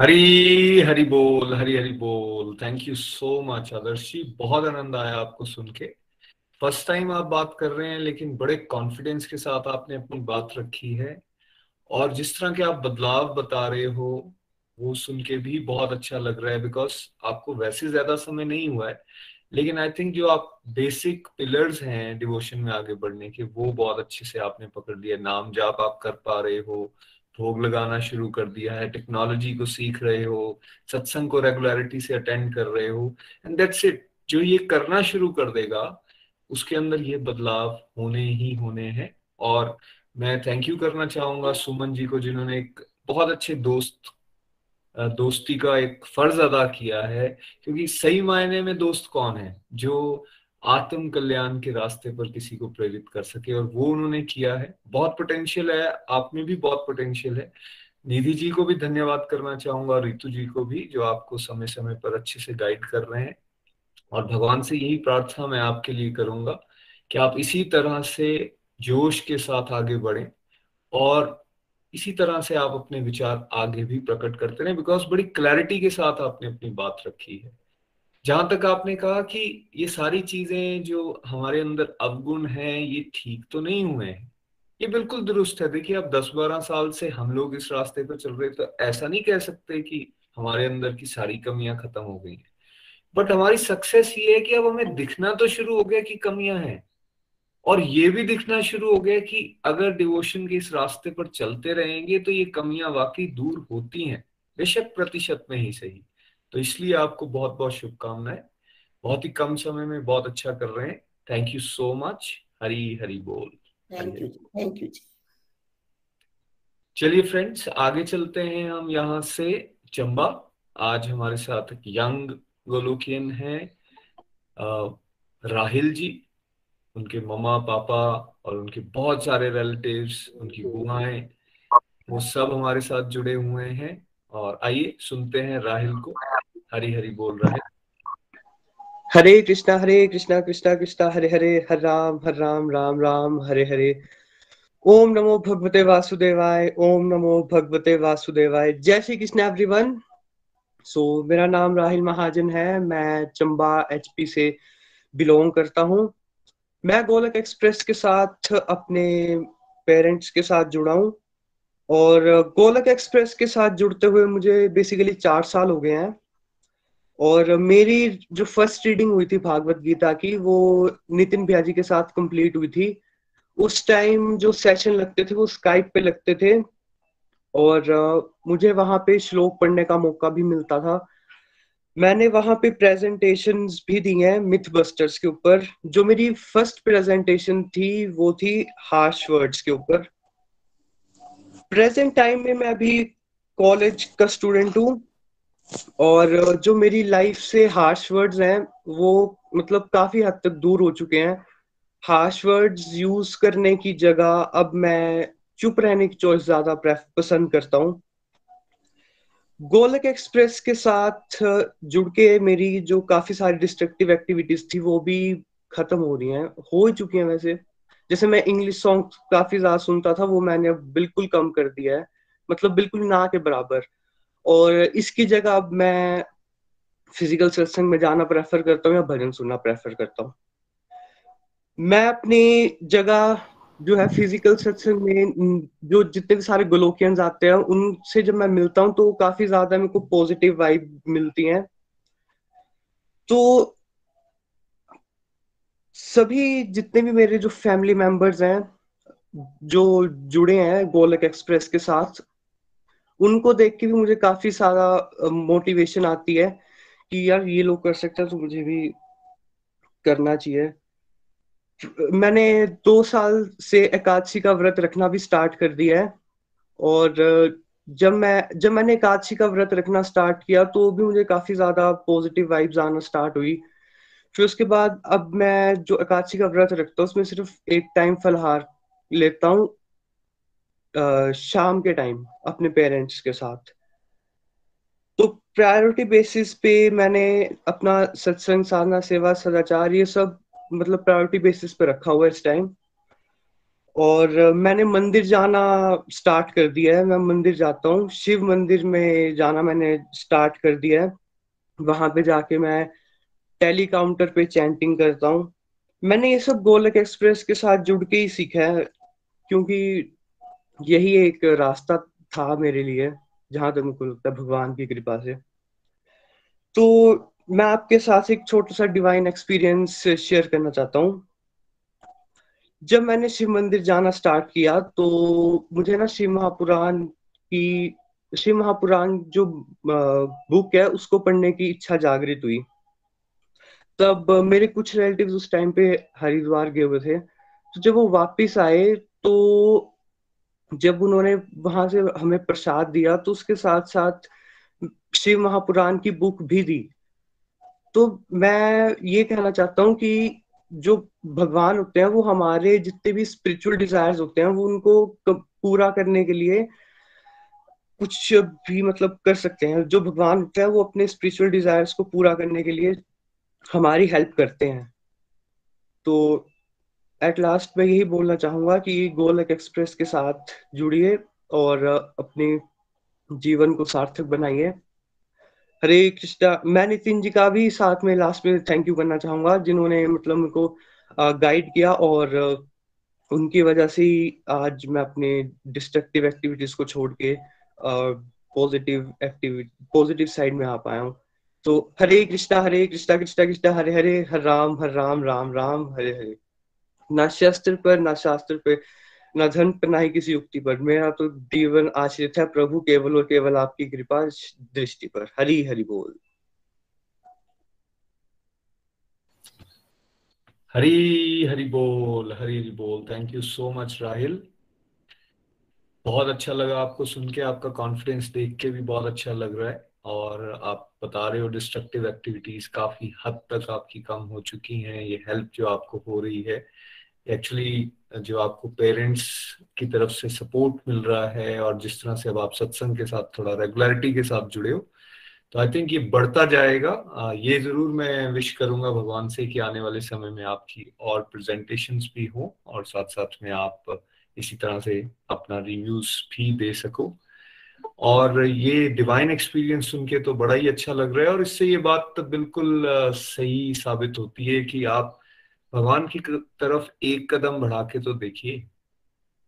हरी हरी बोल, हरी हरी बोल। Thank you so much Adarshi. बहुत आनंद आया आपको सुन के। फ़र्स्ट टाइम आप बात कर रहे हैं, लेकिन बड़े कॉन्फिडेंस के साथ आपने अपनी बात रखी है। और जिस तरह के आप बदलाव बता रहे हो, वो सुन के भी बहुत अच्छा लग रहा है बिकॉज़ आपको वैसे ज़्यादा समय नहीं हुआ है। लेकिन आई थिंक जो आप बेसिक पिलर्स हैं डिवोशन में आगे बढ़ने के, वो बहुत अच्छे से आपने पकड़ लिया। नाम जाप आप कर पा रहे हो भोग लगाना शुरू कर दिया है टेक्नोलॉजी को सीख रहे हो, सत्संग को रेगुलरिटी से अटेंड कर रहे हो एंड दैट्स इट जो ये करना शुरू कर देगा, उसके अंदर ये बदलाव होने ही होने हैं। और मैं थैंक यू करना चाहूँगा सुमन जी को, जिन्होंने एक बहुत अच्छे दोस्त दोस्ती का एक फ़र्ज़ अदा किया है, क्योंकि सही मायने में दोस्त कौन है? जो आत्म कल्याण के रास्ते पर किसी को प्रेरित कर सके, और वो उन्होंने किया है। बहुत पोटेंशियल है, आप में भी बहुत पोटेंशियल है। निधि जी को भी धन्यवाद करना चाहूँगा रितु जी को भी, जो आपको समय समय पर अच्छे से गाइड कर रहे हैं। और भगवान से यही प्रार्थना मैं आपके लिए करूँगा कि आप इसी तरह से जोश के साथ आगे बढ़े, और इसी तरह से आप अपने विचार आगे भी प्रकट करते रहे बिकॉज़ बड़ी क्लैरिटी के साथ आपने अपनी बात रखी है। जहाँ तक आपने कहा कि ये सारी चीज़ें जो हमारे अंदर अवगुण हैं, ये ठीक तो नहीं हुए हैं। ये बिल्कुल दुरुस्त है। देखिए अब दस बारह साल से हम लोग इस रास्ते पर चल रहे तो ऐसा नहीं कह सकते कि हमारे अंदर की सारी कमियाँ खत्म हो गई हैं। बट हमारी सक्सेस ये है कि अब हमें दिखना तो शुरू हो गया कि कमियाँ हैं। और ये भी दिखना शुरू हो गया कि अगर डिवोशन के इस रास्ते पर चलते रहेंगे तो ये कमियाँ वाकई दूर होती हैं। बेशक प्रतिशत में ही सही। तो इसलिए आपको बहुत बहुत शुभकामनाएँ। बहुत ही कम समय में बहुत अच्छा कर रहे हैं। Thank you so much Hari Hari बोल। थैंक यू थैंक यू चलिए फ्रेंड्स आगे चलते हैं हम यहाँ से चंबा। आज हमारे साथ यंग गोलोकियन है राहिल जी। उनके मम्मा पापा और उनके बहुत सारे रिलेटिव्स उनकी बुआएँ वो सब हमारे साथ जुड़े हुए हैं। और आइए सुनते हैं राहिल को। हरी हरी बोल रहे हरे कृष्णा हरे कृष्णा कृष्णा कृष्णा, हरे हरे, हर राम हर राम राम राम, हरे हरे। ओम नमो भगवते वासुदेवाय, ओम नमो भगवते वासुदेवाय। जय श्री कृष्ण एवरीवन सो मेरा नाम राहिल महाजन है। मैं चंबा एचपी से बिलोंग करता हूँ। मैं गोलक एक्सप्रेस के साथ अपने पेरेंट्स के साथ जुड़ा हूँ। और गोलक एक्सप्रेस के साथ जुड़ते हुए मुझे बेसिकली चार साल हो गए हैं। और मेरी जो फ़र्स्ट रीडिंग हुई थी भागवत गीता की, वो नितिन भैया जी के साथ कंप्लीट हुई थी। उस टाइम जो सेशन लगते थे, वो स्काइप पे लगते थे और मुझे वहाँ पे श्लोक पढ़ने का मौका भी मिलता था। मैंने वहाँ पे प्रेजेंटेशन भी दी हैं मिथ बस्टर्स के ऊपर। जो मेरी फ़र्स्ट प्रेजेंटेशन थी, वो थी हार्श वर्ड्स के ऊपर। प्रेजेंट टाइम में मैं अभी कॉलेज का स्टूडेंट हूँ। और जो मेरी लाइफ से हार्श वर्ड्स हैं, वो मतलब काफ़ी हद तक दूर हो चुके हैं। हार्श वर्ड्स यूज़ करने की जगह अब मैं चुप रहने की चॉइस ज़्यादा पसंद करता हूँ। गोलक एक्सप्रेस के साथ जुड़ के मेरी जो काफ़ी सारी डिस्ट्रक्टिव एक्टिविटीज़ थी, वो भी खत्म हो रही हैं। हो ही चुकी हैं वैसे। जैसे मैं इंग्लिश सॉन्ग काफ़ी ज़्यादा सुनता था, वो मैंने अब बिल्कुल कम कर दिया है। मतलब बिल्कुल ना के बराबर। और इसकी जगह अब मैं फ़िज़िकल सत्संग में जाना प्रेफर करता हूँ या भजन सुनना प्रेफर करता हूँ। मैं अपनी जगह जो है फ़िज़िकल सत्संग में, जो जितने भी सारे गोलोकियंस आते हैं, उनसे जब मैं मिलता हूँ तो काफ़ी ज़्यादा मेरे को पॉजिटिव वाइब मिलती है। तो सभी जितने भी मेरे जो फैमिली मेंबर्स हैं, जो जुड़े हैं गोलक एक्सप्रेस के साथ उनको देख के भी मुझे काफ़ी सारा मोटिवेशन आती है कि यार ये लोग कर सकते हैं तो मुझे भी करना चाहिए। मैंने दो साल से एकादशी का व्रत रखना भी स्टार्ट कर दिया है और जब मैं, जब मैंने एकादशी का व्रत रखना स्टार्ट किया तो भी मुझे काफ़ी ज़्यादा पॉजिटिव वाइब्स आना स्टार्ट हुई। फिर उसके बाद अब मैं जो एकादशी का व्रत रखता हूँ उसमें सिर्फ़ एक टाइम फलहार लेता हूँ शाम के टाइम अपने पेरेंट्स के साथ। तो प्रायोरिटी बेसिस पे मैंने अपना सत्संग, साधना, सेवा, सदाचार, ये सब मतलब प्रायोरिटी बेसिस पे रखा हुआ है इस टाइम और मैंने मंदिर जाना स्टार्ट कर दिया है। मैं मंदिर जाता हूँ। शिव मंदिर में जाना मैंने स्टार्ट कर दिया है। वहाँ पे जाके मैं टेली काउंटर पे चैंटिंग करता हूँ। मैंने ये सब गोलक एक्सप्रेस के साथ जुड़ के ही सीखा है, क्योंकि यही एक रास्ता था मेरे लिए, जहाँ तक मुझको लगता है भगवान की कृपा से। तो मैं आपके साथ एक छोटा सा डिवाइन एक्सपीरियंस शेयर करना चाहता हूँ। जब मैंने शिव मंदिर जाना स्टार्ट किया तो मुझे ना शिव महापुराण की, शिव महापुराण जो बुक है, उसको पढ़ने की इच्छा जागृत हुई। तब मेरे कुछ रिलेटिव्स उस टाइम पे हरिद्वार गए हुए थे। तो जब वो वापस आए तो जब उन्होंने वहाँ से हमें प्रसाद दिया तो उसके साथ साथ शिव महापुराण की बुक भी दी। तो मैं ये कहना चाहता हूँ कि जो भगवान होते हैं, वो हमारे जितने भी स्पिरिचुअल डिजायर्स होते हैं, वो उनको पूरा करने के लिए कुछ भी मतलब कर सकते हैं। जो भगवान होते हैं, वो अपने स्पिरिचुअल डिजायर्स को पूरा करने के लिए हमारी हेल्प करते हैं। तो एट लास्ट मैं यही बोलना चाहूँगा कि गोलक एक्सप्रेस के साथ जुड़िए और अपने जीवन को सार्थक बनाइए। हरे कृष्णा, मैं नितिन जी का भी साथ में लास्ट में थैंक यू करना चाहूँगा, जिन्होंने मतलब मेरे को गाइड किया और उनकी वजह से ही आज मैं अपने डिस्ट्रक्टिव एक्टिविटीज़ को छोड़ के पॉजिटिव एक्टिविटी पॉजिटिव साइड में आ पाया हूँ। तो हरे कृष्णा हरे कृष्णा कृष्णा कृष्णा, हरे हरे, हर राम हर राम राम राम, हरे हरे। ना शस्त्र पर, ना शास्त्र पर, न धन पर, ना ही किसी युक्ति पर। मेरा तो जीवन आश्रित है प्रभु, केवल और केवल आपकी कृपा दृष्टि पर। हरी, हरि बोल। हरी, हरि बोल, हरी, हरि बोल। Thank you so much Rahil बहुत अच्छा लगा आपको सुन के। आपका कॉन्फिडेंस देख के भी बहुत अच्छा लग रहा है। और आप बता रहे हो डिस्ट्रक्टिव एक्टिविटीज़ काफ़ी हद तक आपकी कम हो चुकी हैं। ये हेल्प जो आपको हो रही है। एक्चुअली जो आपको पेरेंट्स की तरफ़ से सपोर्ट मिल रहा है और जिस तरह से अब आप सत्संग के साथ थोड़ा रेगुलरिटी के साथ जुड़े हो तो आई थिंक ये बढ़ता जाएगा। ये ज़रूर मैं विश करूँगा भगवान से कि आने वाले समय में आपकी और प्रेजेंटेशन भी हो और साथ साथ में आप इसी तरह से अपना रिव्यूज़ भी दे सको। और ये डिवाइन एक्सपीरियंस सुन के तो बड़ा ही अच्छा लग रहा है और इससे ये बात तो बिल्कुल सही साबित होती है कि आप भगवान की तरफ़ एक कदम बढ़ा के तो देखिए।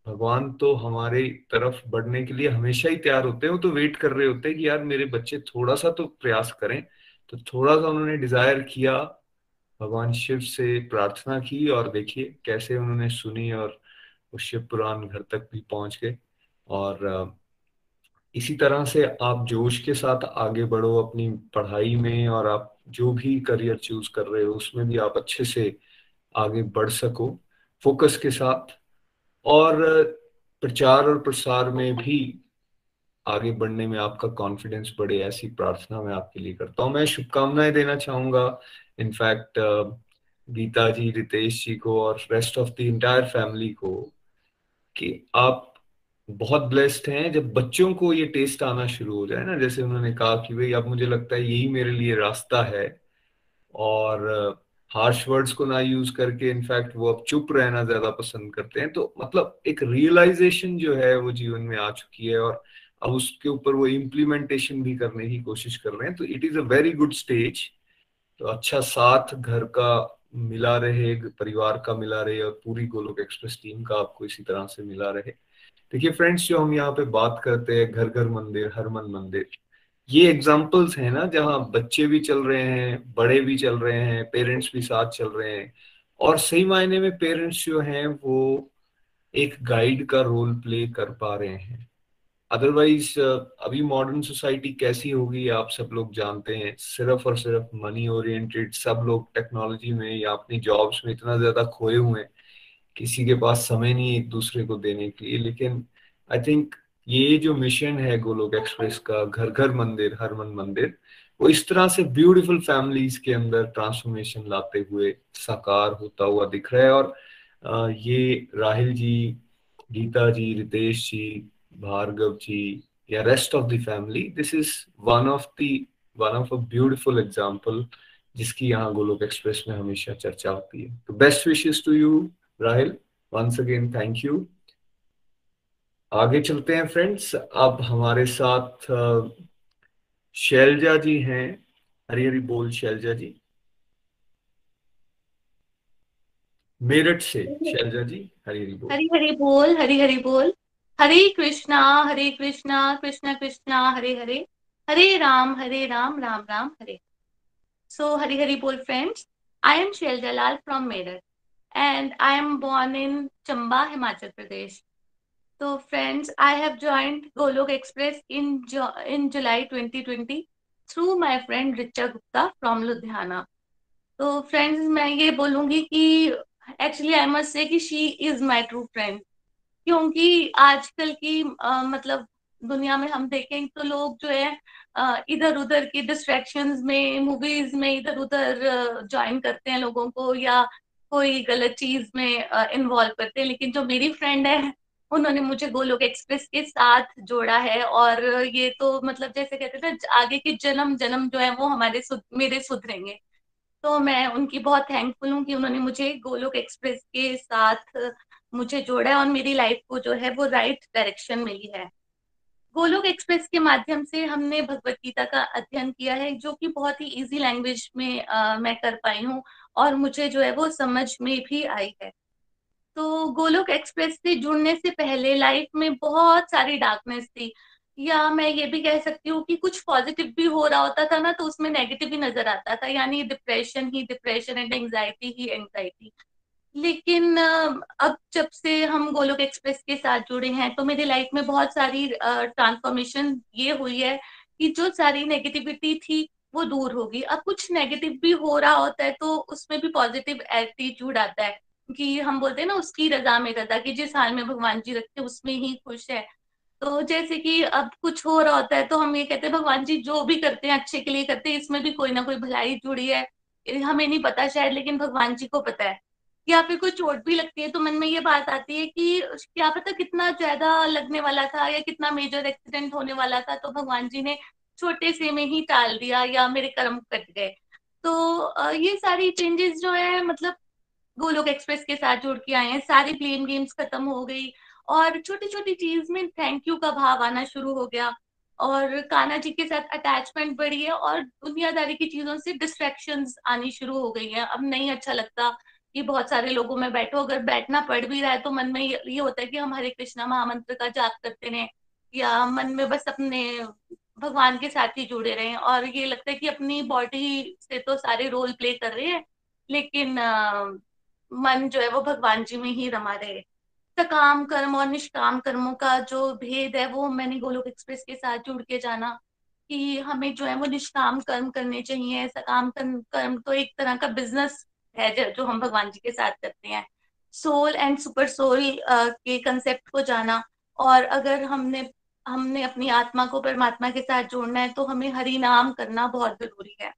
भगवान तो हमारे तरफ़ बढ़ने के लिए हमेशा ही तैयार होते हैं। वो तो वेट कर रहे होते हैं कि यार मेरे बच्चे थोड़ा सा तो प्रयास करें। तो थोड़ा सा उन्होंने डिज़ायर किया, भगवान शिव से प्रार्थना की और देखिए कैसे उन्होंने सुनी और वो शिव पुराण घर तक भी पहुँच गए। और इसी तरह से आप जोश के साथ आगे बढ़ो अपनी पढ़ाई में और आप जो भी करियर चूज़ कर रहे हो उसमें भी आप अच्छे से आगे बढ़ सको फोकस के साथ, और प्रचार और प्रसार में भी आगे बढ़ने में आपका कॉन्फिडेंस बढ़े, ऐसी प्रार्थना मैं आपके लिए करता हूँ। मैं शुभकामनाएँ देना चाहूँगा। इनफैक्ट गीता जी, रितेश जी को और rest of the entire family को कि आप बहुत ब्लेस्ड हैं। जब बच्चों को ये टेस्ट आना शुरू हो जाए ना, जैसे उन्होंने कहा कि भाई, अब मुझे लगता है यही मेरे लिए रास्ता है। और हार्श वर्ड्स को ना यूज़ करके इनफैक्ट वो अब चुप रहना ज़्यादा पसंद करते हैं। तो मतलब एक रियलाइजेशन जो है वो जीवन में आ चुकी है और अब उसके ऊपर वो इम्प्लीमेंटेशन भी करने की कोशिश कर रहे हैं। तो it is a very good stage तो अच्छा साथ घर का मिला रहे, परिवार का मिला रहे और पूरी गोलोक एक्सप्रेस टीम का आपको इसी तरह से मिला रहे। देखिए फ्रेंड्स जो हम यहाँ पे बात करते हैं घर घर मंदिर, हर मन मंदिर ये एग्जाम्पल्स हैं ना, जहाँ बच्चे भी चल रहे हैं, बड़े भी चल रहे हैं पेरेंट्स भी साथ चल रहे हैं, और सही मायने में पेरेंट्स जो हैं, वो एक गाइड का रोल प्ले कर पा रहे हैं। अदरवाइज़ अभी मॉडर्न सोसाइटी कैसी होगी, आप सब लोग जानते हैं। सिर्फ़ और सिर्फ़ मनी ओरिएंटेड सब लोग टेक्नोलॉजी में या अपनी जॉब्स में इतना ज़्यादा खोए हुए हैं। किसी के पास समय नहीं एक दूसरे को देने के लिए, लेकिन आई थिंक ये जो मिशन है गोलोक एक्सप्रेस का घर घर मंदिर हर मन मंदिर, वो इस तरह से ब्यूटीफुल फैमिलीज़ के अंदर ट्रांसफॉर्मेशन लाते हुए साकार होता हुआ दिख रहा है और ये राहिल जी, गीता जी, रितेश जी, भार्गव जी या rest of the family this is one of the one of a beautiful example जिसकी यहाँ गोलोक एक्सप्रेस में हमेशा चर्चा होती है। तो best wishes to you Rahil. Once again thank you आगे चलते हैं फ्रेंड्स अब हमारे साथ शैलजा जी हैं. हरी हरी बोल शैलजा जी. मेरठ से शैलजा जी, हरी हरी बोल. हरी हरी बोल, हरी हरी बोल. हरे कृष्णा हरे कृष्णा कृष्णा कृष्णा, हरे हरे. हरे राम हरे राम राम राम, हरे. सो हरी हरी बोल friends I am Shailja Lal from Meerut and I am born in Chamba Himachal Pradesh So friends, I have joined Golok Express in, in July 2020 through my friend Richa Gupta from Ludhiana. तो friends मैं ये बोलूँगी कि actually I must say कि she is my true friend क्योंकि आजकल की आ, मतलब दुनिया में हम देखें तो लोग जो है इधर उधर की डिस्ट्रैक्शंस में मूवीज़ में इधर उधर ज्वाइन करते हैं लोगों को या कोई गलत चीज़ में इन्वॉल्व करते हैं लेकिन जो मेरी फ्रेंड है उन्होंने मुझे गोलोक एक्सप्रेस के साथ जोड़ा है और ये तो मतलब जैसे कहते थे आगे के जन्म जन्म जो है वो हमारे सुध, मेरे सुधरेंगे। तो मैं उनकी बहुत थैंकफुल हूँ कि उन्होंने मुझे गोलोक एक्सप्रेस के साथ मुझे जोड़ा है और मेरी लाइफ को जो है वो राइट डायरेक्शन मिली है। गोलोक एक्सप्रेस के माध्यम से हमने भगवत गीता का अध्ययन किया है जो कि बहुत ही इजी लैंग्वेज में आ, मैं कर पाई हूँ और मुझे जो है वो समझ में भी आई है। तो गोलोक एक्सप्रेस से जुड़ने से पहले लाइफ में बहुत सारी डार्कनेस थी। या मैं ये भी कह सकती हूँ कि कुछ पॉजिटिव भी हो रहा होता था ना तो उसमें नेगेटिव भी नज़र आता था। यानी डिप्रेशन ही डिप्रेशन एंड एंजाइटी ही एंजाइटी लेकिन अब जब से हम गोलोक एक्सप्रेस के साथ जुड़े हैं तो मेरी लाइफ में बहुत सारी ट्रांसफॉर्मेशन ये हुई है कि जो सारी नेगेटिविटी थी, वो दूर होगी। अब कुछ नेगेटिव भी हो रहा होता है तो उसमें भी पॉजिटिव एटीट्यूड आता है। कि हम बोलते हैं ना, उसकी रजा में रजा कि जिस हाल में भगवान जी रखते उसमें ही खुश है। तो जैसे कि अब कुछ हो रहा होता है तो हम ये कहते हैं, भगवान जी जो भी करते हैं, अच्छे के लिए करते हैं, इसमें भी कोई ना कोई भलाई जुड़ी है। हमें नहीं पता शायद, लेकिन भगवान जी को पता है। या फिर कोई चोट भी लगती है तो मन में ये बात आती है कि क्या पता कितना ज़्यादा लगने वाला था या कितना मेजर एक्सीडेंट होने वाला था तो भगवान जी ने छोटे से में ही टाल दिया या मेरे कर्म कट गए। तो ये सारी चेंजेस जो है मतलब गोलोक एक्सप्रेस के साथ जुड़ के आए हैं। सारी ब्लेम गेम्स खत्म हो गई और छोटी छोटी चीज़ में थैंक यू का भाव आना शुरू हो गया। और काना जी के साथ अटैचमेंट बढ़ी है और दुनियादारी की चीज़ों से डिस्ट्रेक्शन आनी शुरू हो गई है। अब नहीं अच्छा लगता कि बहुत सारे लोगों में बैठो। अगर बैठना पड़ भी रहा है तो मन में ये होता है कि हम हरे कृष्णा महामंत्र का जाप करते रहे या मन में बस अपने भगवान के साथ ही जुड़े रहे। और ये लगता है कि अपनी बॉडी से तो सारे रोल प्ले कर रहे हैं, लेकिन मन जो है वो भगवान जी में ही रमा रहे सकाम कर्म और निष्काम कर्मों का जो भेद है वो मैंने गोलोक एक्सप्रेस के साथ जुड़ के जाना कि हमें जो है वो निष्काम कर्म करने चाहिए। सकाम कर्म कर्म तो एक तरह का बिज़नेस है जो हम भगवान जी के साथ करते हैं। सोल एंड सुपर सोल के कंसेप्ट को जाना और अगर हमने हमने अपनी आत्मा को परमात्मा के साथ जोड़ना है तो हमें हरि नाम करना बहुत ज़रूरी है।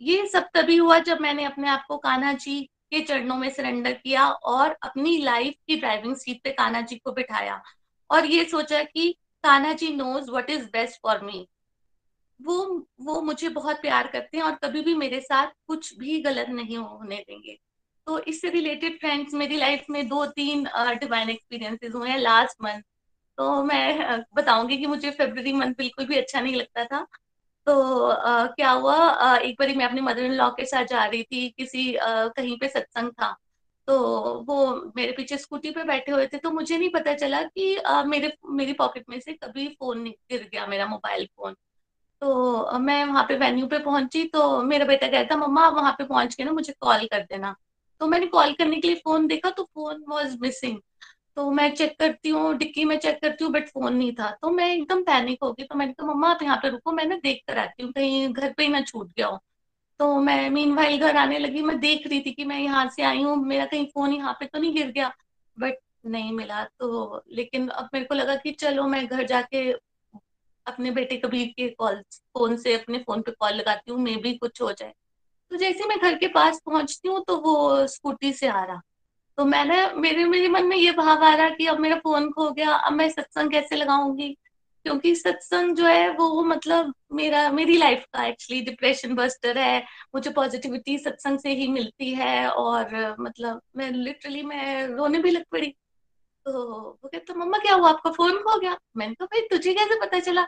ये सब तभी हुआ जब मैंने अपने आप को कान्हा जी के चरणों में सरेंडर किया और अपनी लाइफ की ड्राइविंग सीट पे कान्हा जी को बिठाया। और ये सोचा कि Kanha ji knows what is best for me वो वो मुझे बहुत प्यार करते हैं और कभी भी मेरे साथ कुछ भी गलत नहीं होने देंगे। तो इससे रिलेटेड फ्रेंड्स मेरी लाइफ में दो तीन डिवाइन एक्सपीरियंसेस हुए हैं लास्ट मंथ तो मैं बताऊँगी कि मुझे फेब्रवरी मंथ बिल्कुल भी अच्छा नहीं लगता था। तो आ, क्या हुआ? आ, एक बार मैं अपनी मदर इन लॉ के साथ जा रही थी किसी आ, कहीं पे सत्संग था। तो वो मेरे पीछे स्कूटी पे बैठे हुए थे तो मुझे नहीं पता चला कि आ, मेरे मेरी पॉकेट में से कभी फ़ोन गिर गया मेरा मोबाइल फ़ोन तो मैं वहाँ पे वेन्यू पे पहुँची तो मेरा बेटा कहता मम्मा आप वहाँ पे पहुँच के ना मुझे कॉल कर देना। तो मैंने कॉल करने के लिए फ़ोन देखा तो फ़ोन वॉज़ मिसिंग तो मैं चेक करती हूँ, डिक्की में चेक करती हूँ बट फ़ोन नहीं था। तो मैं एकदम पैनिक हो गई। तो मैंने कहा, मम्मा, आप यहाँ पे रुको, मैं ना देख कर आती हूँ। कहीं, घर पे ही ना छूट गया हूँ। तो मैं मीन भाई घर आने लगी। मैं देख रही थी कि मैं यहाँ से आई हूँ। मेरा कहीं फ़ोन यहाँ पे तो नहीं गिर गया बट नहीं मिला। तो लेकिन अब मेरे को लगा कि चलो, मैं घर जाके अपने बेटे कबीर के कॉल फ़ोन से, अपने फ़ोन पे कॉल लगाती हूँ। मे भी कुछ हो जाए। तो जैसे मैं घर के पास पहुँचती हूँ तो वो स्कूटी से आ रहा। तो मैंने, मेरे मेरे मन में ये भाव आ रहा कि अब मेरा फ़ोन खो गया, अब मैं सत्संग कैसे लगाऊँगी? क्योंकि सत्संग जो है, वो मतलब मेरा, मेरी लाइफ का एक्चुअली डिप्रेशन बस्टर है। मुझे पॉजिटिविटी सत्संग से ही मिलती है और मतलब मैं लिटरली मैं रोने भी लग पड़ी। तो वो कहता, मम्मा, क्या हुआ? आपका फ़ोन खो गया? मैंने कहा, भाई, तुझे कैसे पता चला?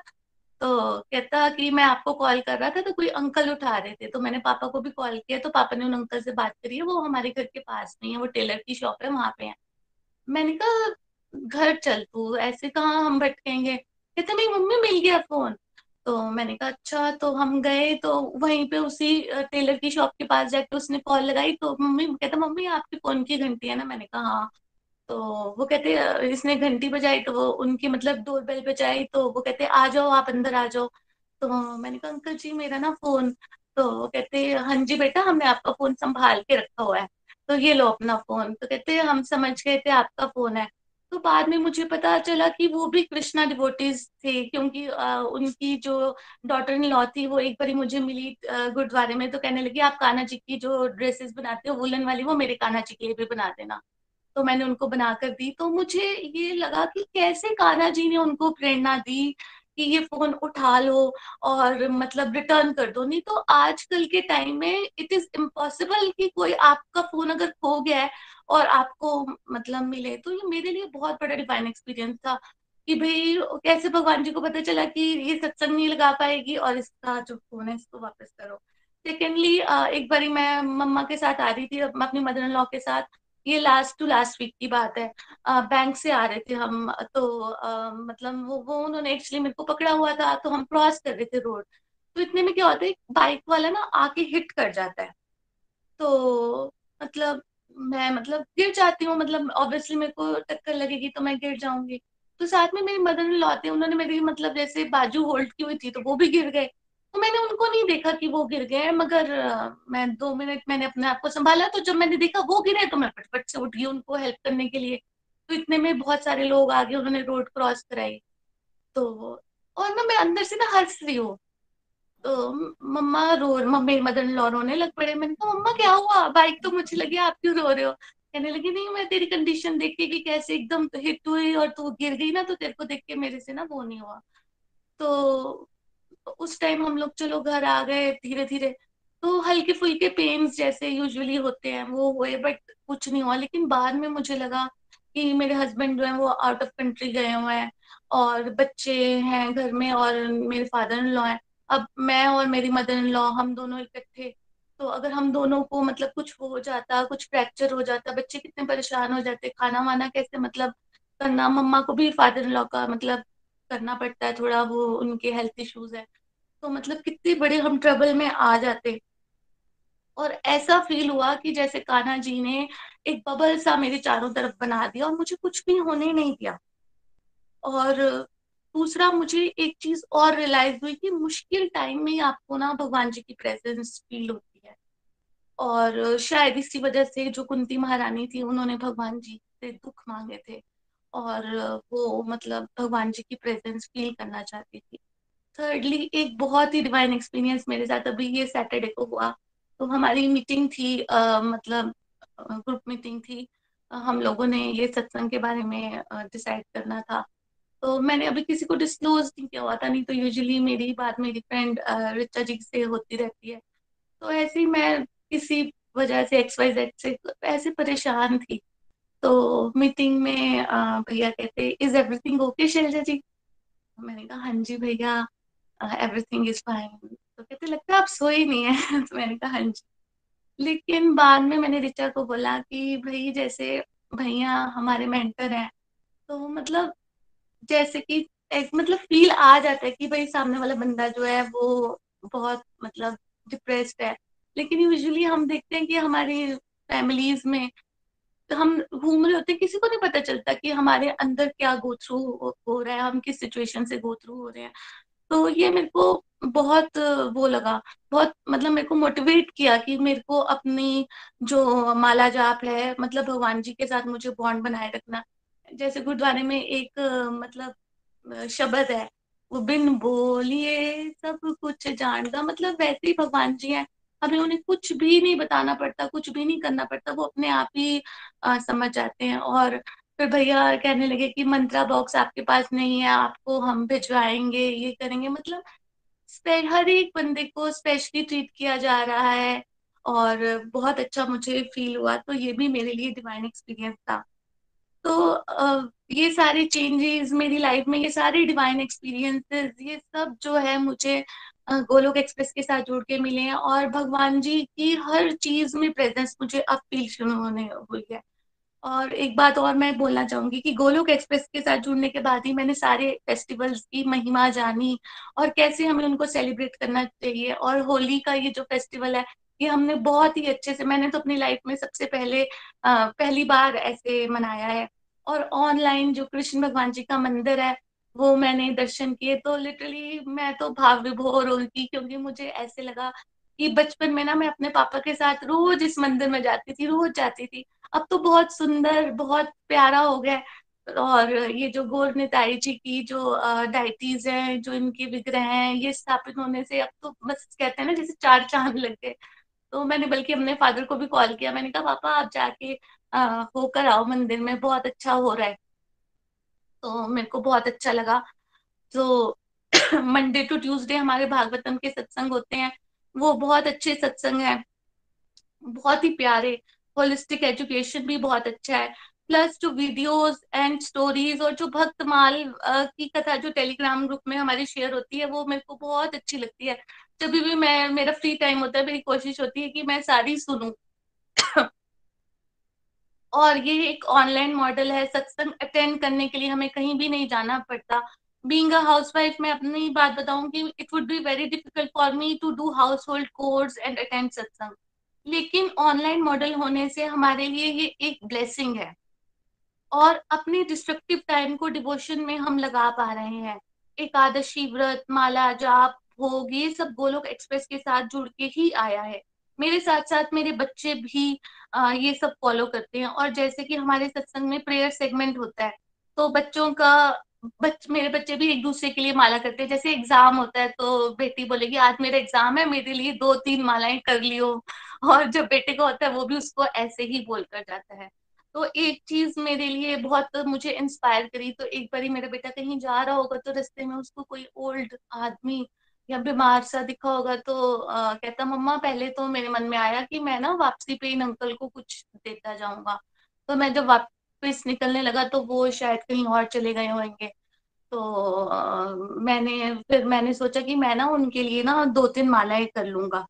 तो कहता कि मैं आपको कॉल कर रहा था तो कोई अंकल उठा रहे थे तो मैंने पापा को भी कॉल किया तो पापा ने उन अंकल से बात करी है वो हमारे घर के पास नहीं है, वो टेलर की शॉप है, वहाँ पे है। मैंने कहा, घर चल तू, ऐसे कहाँ हम भटकेंगे? कहते, नहीं, मम्मी मिल गया फ़ोन तो मैंने कहा अच्छा तो हम गए तो वहीं पे उसी टेलर की शॉप के पास जाके उसने कॉल लगाई तो मम्मी, कहता, मम्मी, आपके फ़ोन की घंटी है ना? मैंने कहा हाँ। तो वो कहते इसने घंटी बजाई तो वो उनकी मतलब डोर बेल बजाई तो वो कहते आ जाओ आप अंदर आ जाओ। तो मैंने कहा अंकल जी मेरा ना फ़ोन तो वो कहते हाँ जी बेटा हमने आपका फ़ोन संभाल के रखा हुआ है। तो ये लो अपना फ़ोन तो कहते हम समझ गए थे आपका फ़ोन है तो बाद में मुझे पता चला कि वो भी कृष्णा डिवोटीज थे क्योंकि आ, उनकी जो डॉटर इन लॉ थी वो एक बारी मुझे मिली गुरुद्वारे में तो कहने लगी आप कान्हा जी की जो ड्रेसेस बनाते हो वुलन वाली वो मेरे कान्हा जी के लिए भी बना देना। तो मैंने उनको बनाकर दी। तो मुझे ये लगा कि कैसे कान्हा जी ने उनको प्रेरणा दी कि ये फ़ोन उठा लो और मतलब रिटर्न कर दो। नहीं तो आजकल के टाइम में इट इज़ इम्पॉसिबल कि कोई आपका फ़ोन अगर खो गया है और आपको मतलब मिले। तो ये मेरे लिए बहुत बड़ा डिवाइन एक्सपीरियंस था कि भाई कैसे भगवान जी को पता चला कि ये सत्संग नहीं लगा पाएगी और इसका जो फ़ोन है इसको वापस करो। सेकेंडली एक बारी मैं मम्मा के साथ आ रही थी अपनी मदर इन लॉ के साथ। ये लास्ट टू लास्ट वीक की बात है। बैंक से आ रहे थे हम तो आ, मतलब वो वो उन्होंने एक्चुअली मेरे को पकड़ा हुआ था तो हम क्रॉस कर रहे थे रोड तो इतने में क्या होता है बाइक वाला ना आके हिट कर जाता है। तो मतलब मैं मतलब गिर जाती हूँ मतलब ऑब्वियसली मेरे को टक्कर लगेगी तो मैं गिर जाऊँगी। तो साथ में मेरी मदर इन लॉ थे उन्होंने मेरी मतलब जैसे बाजू होल्ड की हुई थी तो वो भी गिर गए। तो मैंने उनको नहीं देखा कि वो गिर गए, मगर मैं दो मिनट मैंने अपने आप को संभाला तो जब मैंने देखा वो गिरे तो मैं फटफट से उठ गई उनको हेल्प करने के लिए। तो इतने में बहुत सारे लोग आ गए उन्होंने रोड क्रॉस कराई। तो और ना मैं अंदर से ना हंस रही हूँ। तो मम्मा रो, मम्मी, मदर लॉ रोने लग पड़े। मैंने कहा, मम्मा, क्या हुआ? बाइक तो मुझे लगी, आप क्यों रो रहे हो? कहने लगी, नहीं, मैं तेरी कंडीशन देख के कैसे एकदम हिट हुई और तू गिर गई ना तो तेरे को देख के मेरे से ना वो नहीं हुआ। तो उस टाइम हम लोग चलो घर आ गए धीरे धीरे तो हल्के फुल्के पेन्स जैसे यूजुअली होते हैं, वो हुए बट कुछ नहीं हुआ। लेकिन बाद में मुझे लगा कि मेरे हस्बैंड जो है, वो आउट ऑफ़ कंट्री गए हुए हैं और बच्चे हैं घर में और मेरे फादर इन लॉ हैं। अब मैं और मेरी मदर इन लॉ हम दोनों इकट्ठे। तो अगर हम दोनों को मतलब कुछ हो जाता, कुछ फ्रैक्चर हो जाता, बच्चे कितने परेशान हो जाते खाना वाना कैसे मतलब करना, मम्मा को भी फादर इन लॉ का मतलब करना पड़ता है, थोड़ा वो उनके हेल्थ इश्यूज़ है। तो मतलब कितने बड़े हम ट्रबल में आ जाते और ऐसा फील हुआ कि जैसे कान्हा जी ने एक बबल सा मेरे चारों तरफ़ बना दिया और मुझे कुछ भी होने नहीं दिया। और दूसरा मुझे एक चीज़ और रियलाइज़ हुई कि मुश्किल टाइम में आपको ना भगवान जी की प्रेजेंस फील होती है। और शायद इसी वजह से जो कुंती महारानी थी, उन्होंने भगवान जी से दुख मांगे थे। और वो मतलब भगवान जी की प्रेजेंस फील करना चाहती थी। थर्डली एक बहुत ही डिवाइन एक्सपीरियंस मेरे साथ अभी ये सैटरडे को हुआ। तो हमारी मीटिंग थी आ, मतलब ग्रुप मीटिंग थी। हम लोगों ने ये सत्संग के बारे में डिसाइड करना था। तो मैंने अभी किसी को डिस्क्लोज नहीं किया हुआ था नहीं तो यूजुअली मेरी बात मेरी फ्रेंड रिचा जी से होती रहती है। तो ऐसे ही मैं किसी वजह से एक्स वाई जेड से ऐसे परेशान थी। तो मीटिंग में भैया कहते is everything okay Shailja ji? मैंने कहा हाँ जी भैया एवरीथिंग इज़ फाइन तो कहते, लगता है आप सोए नहीं है? तो मैंने कहा हाँ जी. लेकिन बाद में मैंने रिचा को बोला कि, भाई, जैसे भैया हमारे मेंटर हैं तो मतलब जैसे कि एक मतलब फील आ जाता है कि भाई, सामने वाला बंदा जो है, वो बहुत मतलब डिप्रेस्ड है. लेकिन यूजुअली हम देखते हैं कि हमारी फैमिलीज़ में हम घूम रहे होते हैं, किसी को नहीं पता चलता कि हमारे अंदर क्या गो थ्रू हो रहा है, हम किस सिचुएशन से गो थ्रू हो रहे हैं। तो ये मेरे को बहुत, वो लगा, बहुत मतलब मेरे को मोटिवेट किया कि मेरे को अपनी जो माला जाप है मतलब भगवान जी के साथ मुझे बॉन्ड बनाए रखना। जैसे गुरुद्वारे में एक मतलब शब्द है, वो बिन बोलिए सब कुछ जानता मतलब वैसे ही भगवान जी हैं। हमें उन्हें कुछ भी नहीं बताना पड़ता कुछ भी नहीं करना पड़ता वो अपने आप ही आ, समझ जाते हैं और फिर भैया कहने लगे कि मंत्रा बॉक्स आपके पास नहीं है आपको हम भिजवाएँगे ये करेंगे। मतलब हर एक बंदे को स्पेशली ट्रीट किया जा रहा है और बहुत अच्छा मुझे फील हुआ तो ये भी मेरे लिए डिवाइन एक्सपीरियंस था। तो ये सारे चेंजेस मेरी लाइफ में ये सारे डिवाइन एक्सपीरियंसेस ये सब जो है मुझे गोलोक एक्सप्रेस के साथ जुड़ के मिले हैं और भगवान जी की हर चीज़ में प्रेजेंस मुझे अब फील शुरू होने हुई है। और एक बात और मैं बोलना चाहूँगी कि गोलोक एक्सप्रेस के साथ जुड़ने के बाद ही मैंने सारे फेस्टिवल्स की महिमा जानी और कैसे हमें उनको सेलिब्रेट करना चाहिए और होली का ये जो फेस्टिवल है ये हमने बहुत ही अच्छे से मैंने तो अपनी लाइफ में सबसे पहले आ, पहली बार ऐसे मनाया है। और ऑनलाइन जो कृष्ण भगवान जी का मंदिर है वो मैंने दर्शन किए तो लिटरली मैं तो भाव विभोर हो क्योंकि मुझे ऐसे लगा कि बचपन में ना मैं अपने पापा के साथ रोज इस मंदिर में जाती थी, रोज जाती थी। अब तो बहुत सुंदर, बहुत प्यारा हो गया और ये जो गोर निताई जी की जो डाइटीज हैं, जो इनके विग्रह हैं, ये स्थापित होने से अब तो बस कहते हैं ना जैसे चार चाँद लग गए। तो मैंने, बल्कि अपने फादर को भी कॉल किया, मैंने कहा, पापा, आप जाके होकर आओ मंदिर में, बहुत अच्छा हो रहा है। तो मेरे को बहुत अच्छा लगा। तो मंडे टू ट्यूसडे हमारे भागवतम के सत्संग होते हैं। वो बहुत अच्छे सत्संग है। बहुत ही प्यारे। होलिस्टिक एजुकेशन भी बहुत अच्छा है। प्लस जो वीडियोस एंड स्टोरीज और जो भक्तमाल की कथा जो टेलीग्राम ग्रुप में हमारी शेयर होती है, वो मेरे को बहुत अच्छी लगती है। जब भी मैं, मेरा फ्री टाइम होता है, मेरी कोशिश होती है कि मैं सारी सुनूं। और ये एक ऑनलाइन मॉडल है, सत्संग अटेंड करने के लिए हमें कहीं भी नहीं जाना पड़ता। बींग हाउस वाइफ मैं अपनी बात बताऊँ कि it would be very difficult for me to do household course and attend satsang. लेकिन ऑनलाइन मॉडल होने से हमारे लिए ये एक ब्लेसिंग है। और अपने डिस्ट्रक्टिव टाइम को डिवोशन में हम लगा पा रहे हैं। एकादशी व्रत, माला जाप, भोग, ये सब गोलोक एक्सप्रेस के साथ जुड़ के ही आया है। मेरे साथ साथ मेरे बच्चे भी आ, ये सब फॉलो करते हैं। और जैसे कि हमारे सत्संग में प्रेयर सेगमेंट होता है तो बच्चों का बच मेरे बच्चे भी एक दूसरे के लिए माला करते हैं। जैसे एग्ज़ाम होता है तो बेटी बोलेगी आज मेरा एग्ज़ाम है मेरे लिए दो तीन मालाएँ कर लियो। और जब बेटे का होता है वो भी उसको ऐसे ही बोल कर जाता है। तो एक चीज़ मेरे लिए बहुत मुझे इंस्पायर करी तो एक बार मेरा बेटा कहीं जा रहा होगा तो रस्ते में उसको कोई ओल्ड आदमी या बीमार सा दिखा होगा तो आ, कहता मम्मा पहले तो मेरे मन में आया कि मैं ना वापसी पे इन अंकल को कुछ देता जाऊँगा। तो मैं जब वापस निकलने लगा तो वो शायद कहीं और चले गए होंगे। तो आ, मैंने फिर मैंने सोचा कि मैं ना उनके लिए ना दो तीन मालाएँ कर लूँगा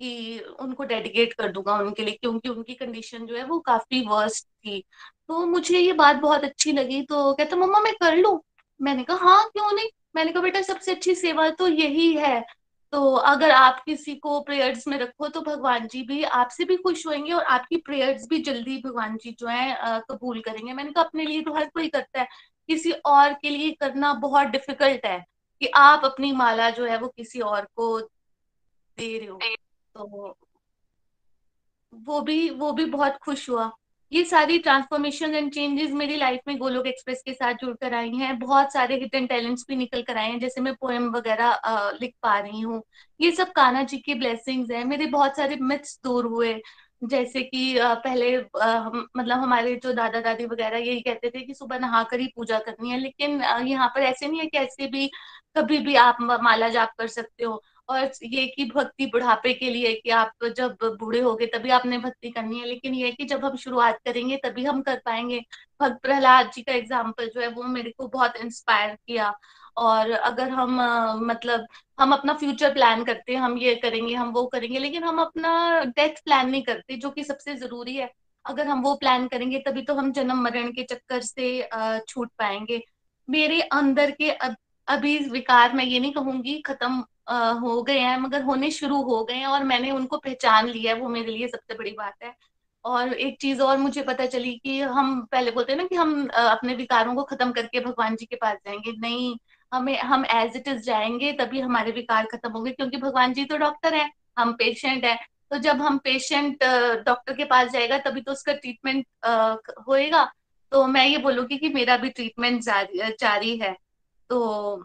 कि उनको डेडिकेट कर दूँगा उनके लिए क्योंकि उनकी कंडीशन जो है वो काफ़ी वर्स्ट थी। तो मुझे ये बात बहुत अच्छी लगी तो कहता मम्मा मैं कर लू? मैंने कहा हाँ क्यों नहीं? मैंने कहा बेटा सबसे अच्छी सेवा तो यही है। तो अगर आप किसी को प्रेयर्स में रखो तो भगवान जी भी आपसे भी खुश होंगे और आपकी प्रेयर्स भी जल्दी भगवान जी जो है कबूल करेंगे। मैंने कहा अपने लिए तो हर कोई करता है। किसी और के लिए करना बहुत डिफ़िकल्ट है कि आप अपनी माला जो है वो किसी और को दे रहे हो। तो वो भी वो भी बहुत खुश हुआ। ये सारी ट्रांसफॉर्मेशन एंड चेंजेस मेरी लाइफ में गोलोक एक्सप्रेस के साथ जुड़कर आई हैं। बहुत सारे हिडन टैलेंट्स भी निकल कर आए हैं, जैसे मैं पोएम वगैरह लिख पा रही हूँ। ये सब काना जी की ब्लेसिंग्स हैं। मेरे बहुत सारे मिथ्स दूर हुए, जैसे कि पहले मतलब हमारे जो दादा दादी वगैरह यही कहते थे कि सुबह नहा कर ही पूजा करनी है, लेकिन यहाँ पर ऐसे नहीं है कि ऐसे भी कभी भी आप माला जाप कर सकते हो। और ये कि भक्ति बुढ़ापे के लिए कि आप जब बूढ़े हो गए तभी आपने भक्ति करनी है, लेकिन ये कि जब हम शुरुआत करेंगे तभी हम कर पाएँगे। भक्त प्रहलाद जी का एग्ज़ाम्पल जो है वो मेरे को बहुत इंस्पायर किया। और अगर हम मतलब हम अपना फ्यूचर प्लान करते हैं, हम ये करेंगे, हम वो करेंगे, लेकिन हम अपना डेथ प्लान नहीं करते, जो कि सबसे ज़रूरी है। अगर हम वो प्लान करेंगे तभी तो हम जन्म मरण के चक्कर से छूट पाएँगे। मेरे अंदर के अभी विकार मैं ये नहीं कहूँगी, खत्म हो गए हैं, मगर होने शुरू हो गए हैं और मैंने उनको पहचान लिया है, वो मेरे लिए सबसे बड़ी बात है। और एक चीज़ और मुझे पता चली कि हम पहले बोलते हैं ना कि हम अपने विकारों को खत्म करके भगवान जी के पास जाएँगे। नहीं, हमें, हम एज इट इज़ जाएँगे, तभी हमारे विकार खत्म होंगे, क्योंकि भगवान जी तो डॉक्टर है, हम पेशेंट है। तो जब हम पेशेंट डॉक्टर के पास जाएगा, तभी तो उसका ट्रीटमेंट होएगा। तो मैं ये बोलूँगी कि मेरा भी ट्रीटमेंट जारी जारी है। तो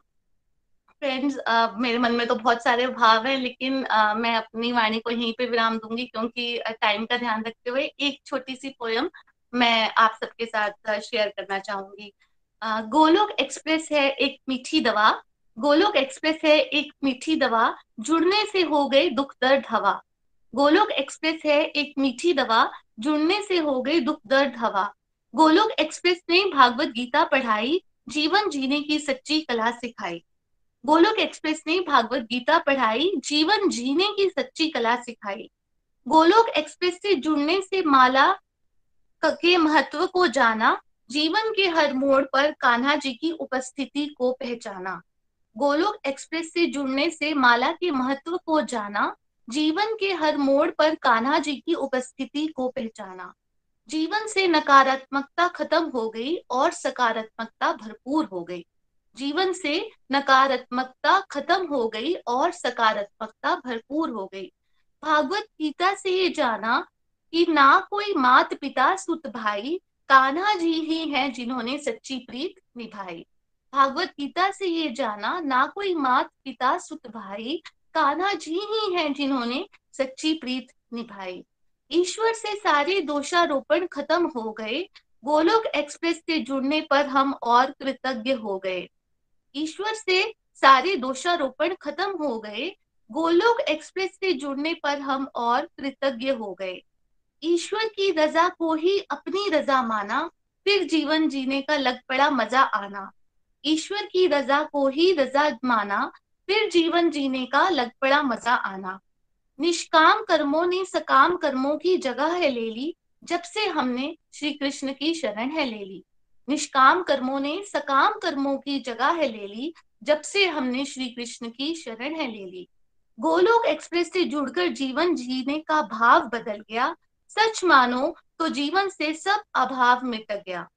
फ्रेंड्स uh, मेरे मन में तो बहुत सारे भाव हैं लेकिन uh, मैं अपनी वाणी को यहीं पे विराम दूँगी क्योंकि टाइम का ध्यान रखते हुए एक छोटी सी पोयम मैं आप सबके साथ शेयर करना चाहूँगी। गोलोक एक्सप्रेस है एक मीठी दवा। गोलोक एक्सप्रेस है एक मीठी दवा। जुड़ने से हो गए दुख दर्द हवा। गोलोक एक्सप्रेस है एक मीठी दवा। जुड़ने से हो गई दुख दर्द हवा। गोलोक एक्सप्रेस ने भागवत गीता पढ़ाई। जीवन जीने की सच्ची कला सिखाई। गोलोक एक्सप्रेस ने भागवत गीता पढ़ाई, जीवन जीने की सच्ची कला सिखाई। गोलोक एक्सप्रेस से जुड़ने से माला के महत्व को जाना, जीवन के हर मोड़ पर कान्हा जी की उपस्थिति को पहचाना। गोलोक एक्सप्रेस से जुड़ने से माला के महत्व को जाना, जीवन के हर मोड़ पर कान्हा जी की उपस्थिति को पहचाना। जीवन से नकारात्मकता खत्म हो गई और सकारात्मकता भरपूर हो गई। जीवन से नकारात्मकता खत्म हो गई और सकारात्मकता भरपूर हो गई। भागवत गीता से ये जाना कि ना कोई मात पिता सुत भाई, कान्हा जी ही हैं जिन्होंने सच्ची प्रीत निभाई। भागवत गीता से ये जाना ना कोई मात पिता सुत भाई, कान्हा जी ही हैं जिन्होंने सच्ची प्रीत निभाई। ईश्वर से सारे दोषारोपण खत्म हो गए। गोलोक एक्सप्रेस से जुड़ने पर हम और कृतज्ञ हो गए। ईश्वर से सारे दोषारोपण खत्म हो गए। गोलोक एक्सप्रेस से जुड़ने पर हम और कृतज्ञ हो गए। ईश्वर की रजा को ही अपनी रजा माना, फिर जीवन जीने का लग पड़ा मज़ा आना। ईश्वर की रजा को ही रजा माना, फिर जीवन जीने का लग पड़ा मज़ा आना। निष्काम कर्मों ने सकाम कर्मों की जगह है ले ली, जब से हमने श्री कृष्ण की शरण है ले ली। निष्काम कर्मों ने सकाम कर्मों की जगह है ले ली, जब से हमने श्री कृष्ण की शरण है ले ली। गोलोक एक्सप्रेस से जुड़कर जीवन जीने का भाव बदल गया। सच मानो तो जीवन से सब अभाव मिट गया।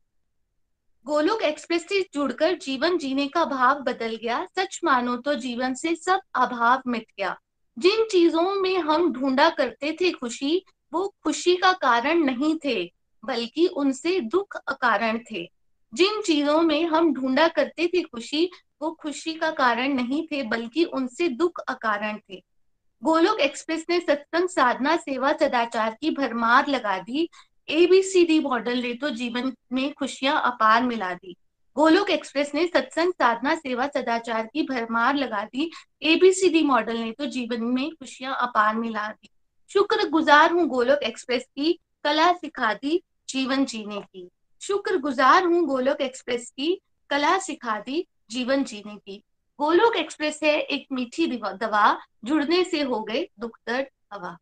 गोलोक एक्सप्रेस से जुड़कर जीवन जीने का भाव बदल गया। सच मानो तो जीवन से सब अभाव मिट गया। जिन चीज़ों में हम ढूंढा करते थे खुशी, वो खुशी का कारण नहीं थे, बल्कि उनसे दुख कारण थे। जिन चीज़ों में हम ढूंढा करते थे खुशी, वो खुशी का कारण नहीं थे, बल्कि उनसे दुख अकारण थे। गोलोक एक्सप्रेस ने सत्संग साधना सेवा सदाचार की भरमार लगा दी। एबीसीडी मॉडल ने तो जीवन में खुशियाँ अपार मिला दी। गोलोक एक्सप्रेस ने सत्संग, साधना, सेवा, सदाचार की भरमार लगा दी। एबीसीडी मॉडल ने तो जीवन में खुशियाँ अपार मिला दी। शुक्र गुजार हूँ गोलोक एक्सप्रेस की, कला सिखा दी, जीवन जीने की। शुक्र गुजार हूँ गोलोक एक्सप्रेस की, कला सिखा दी, जीवन जीने की। गोलोक एक्सप्रेस है एक मीठी दवा जुड़ने से हो गए दुख दर्द, हवा।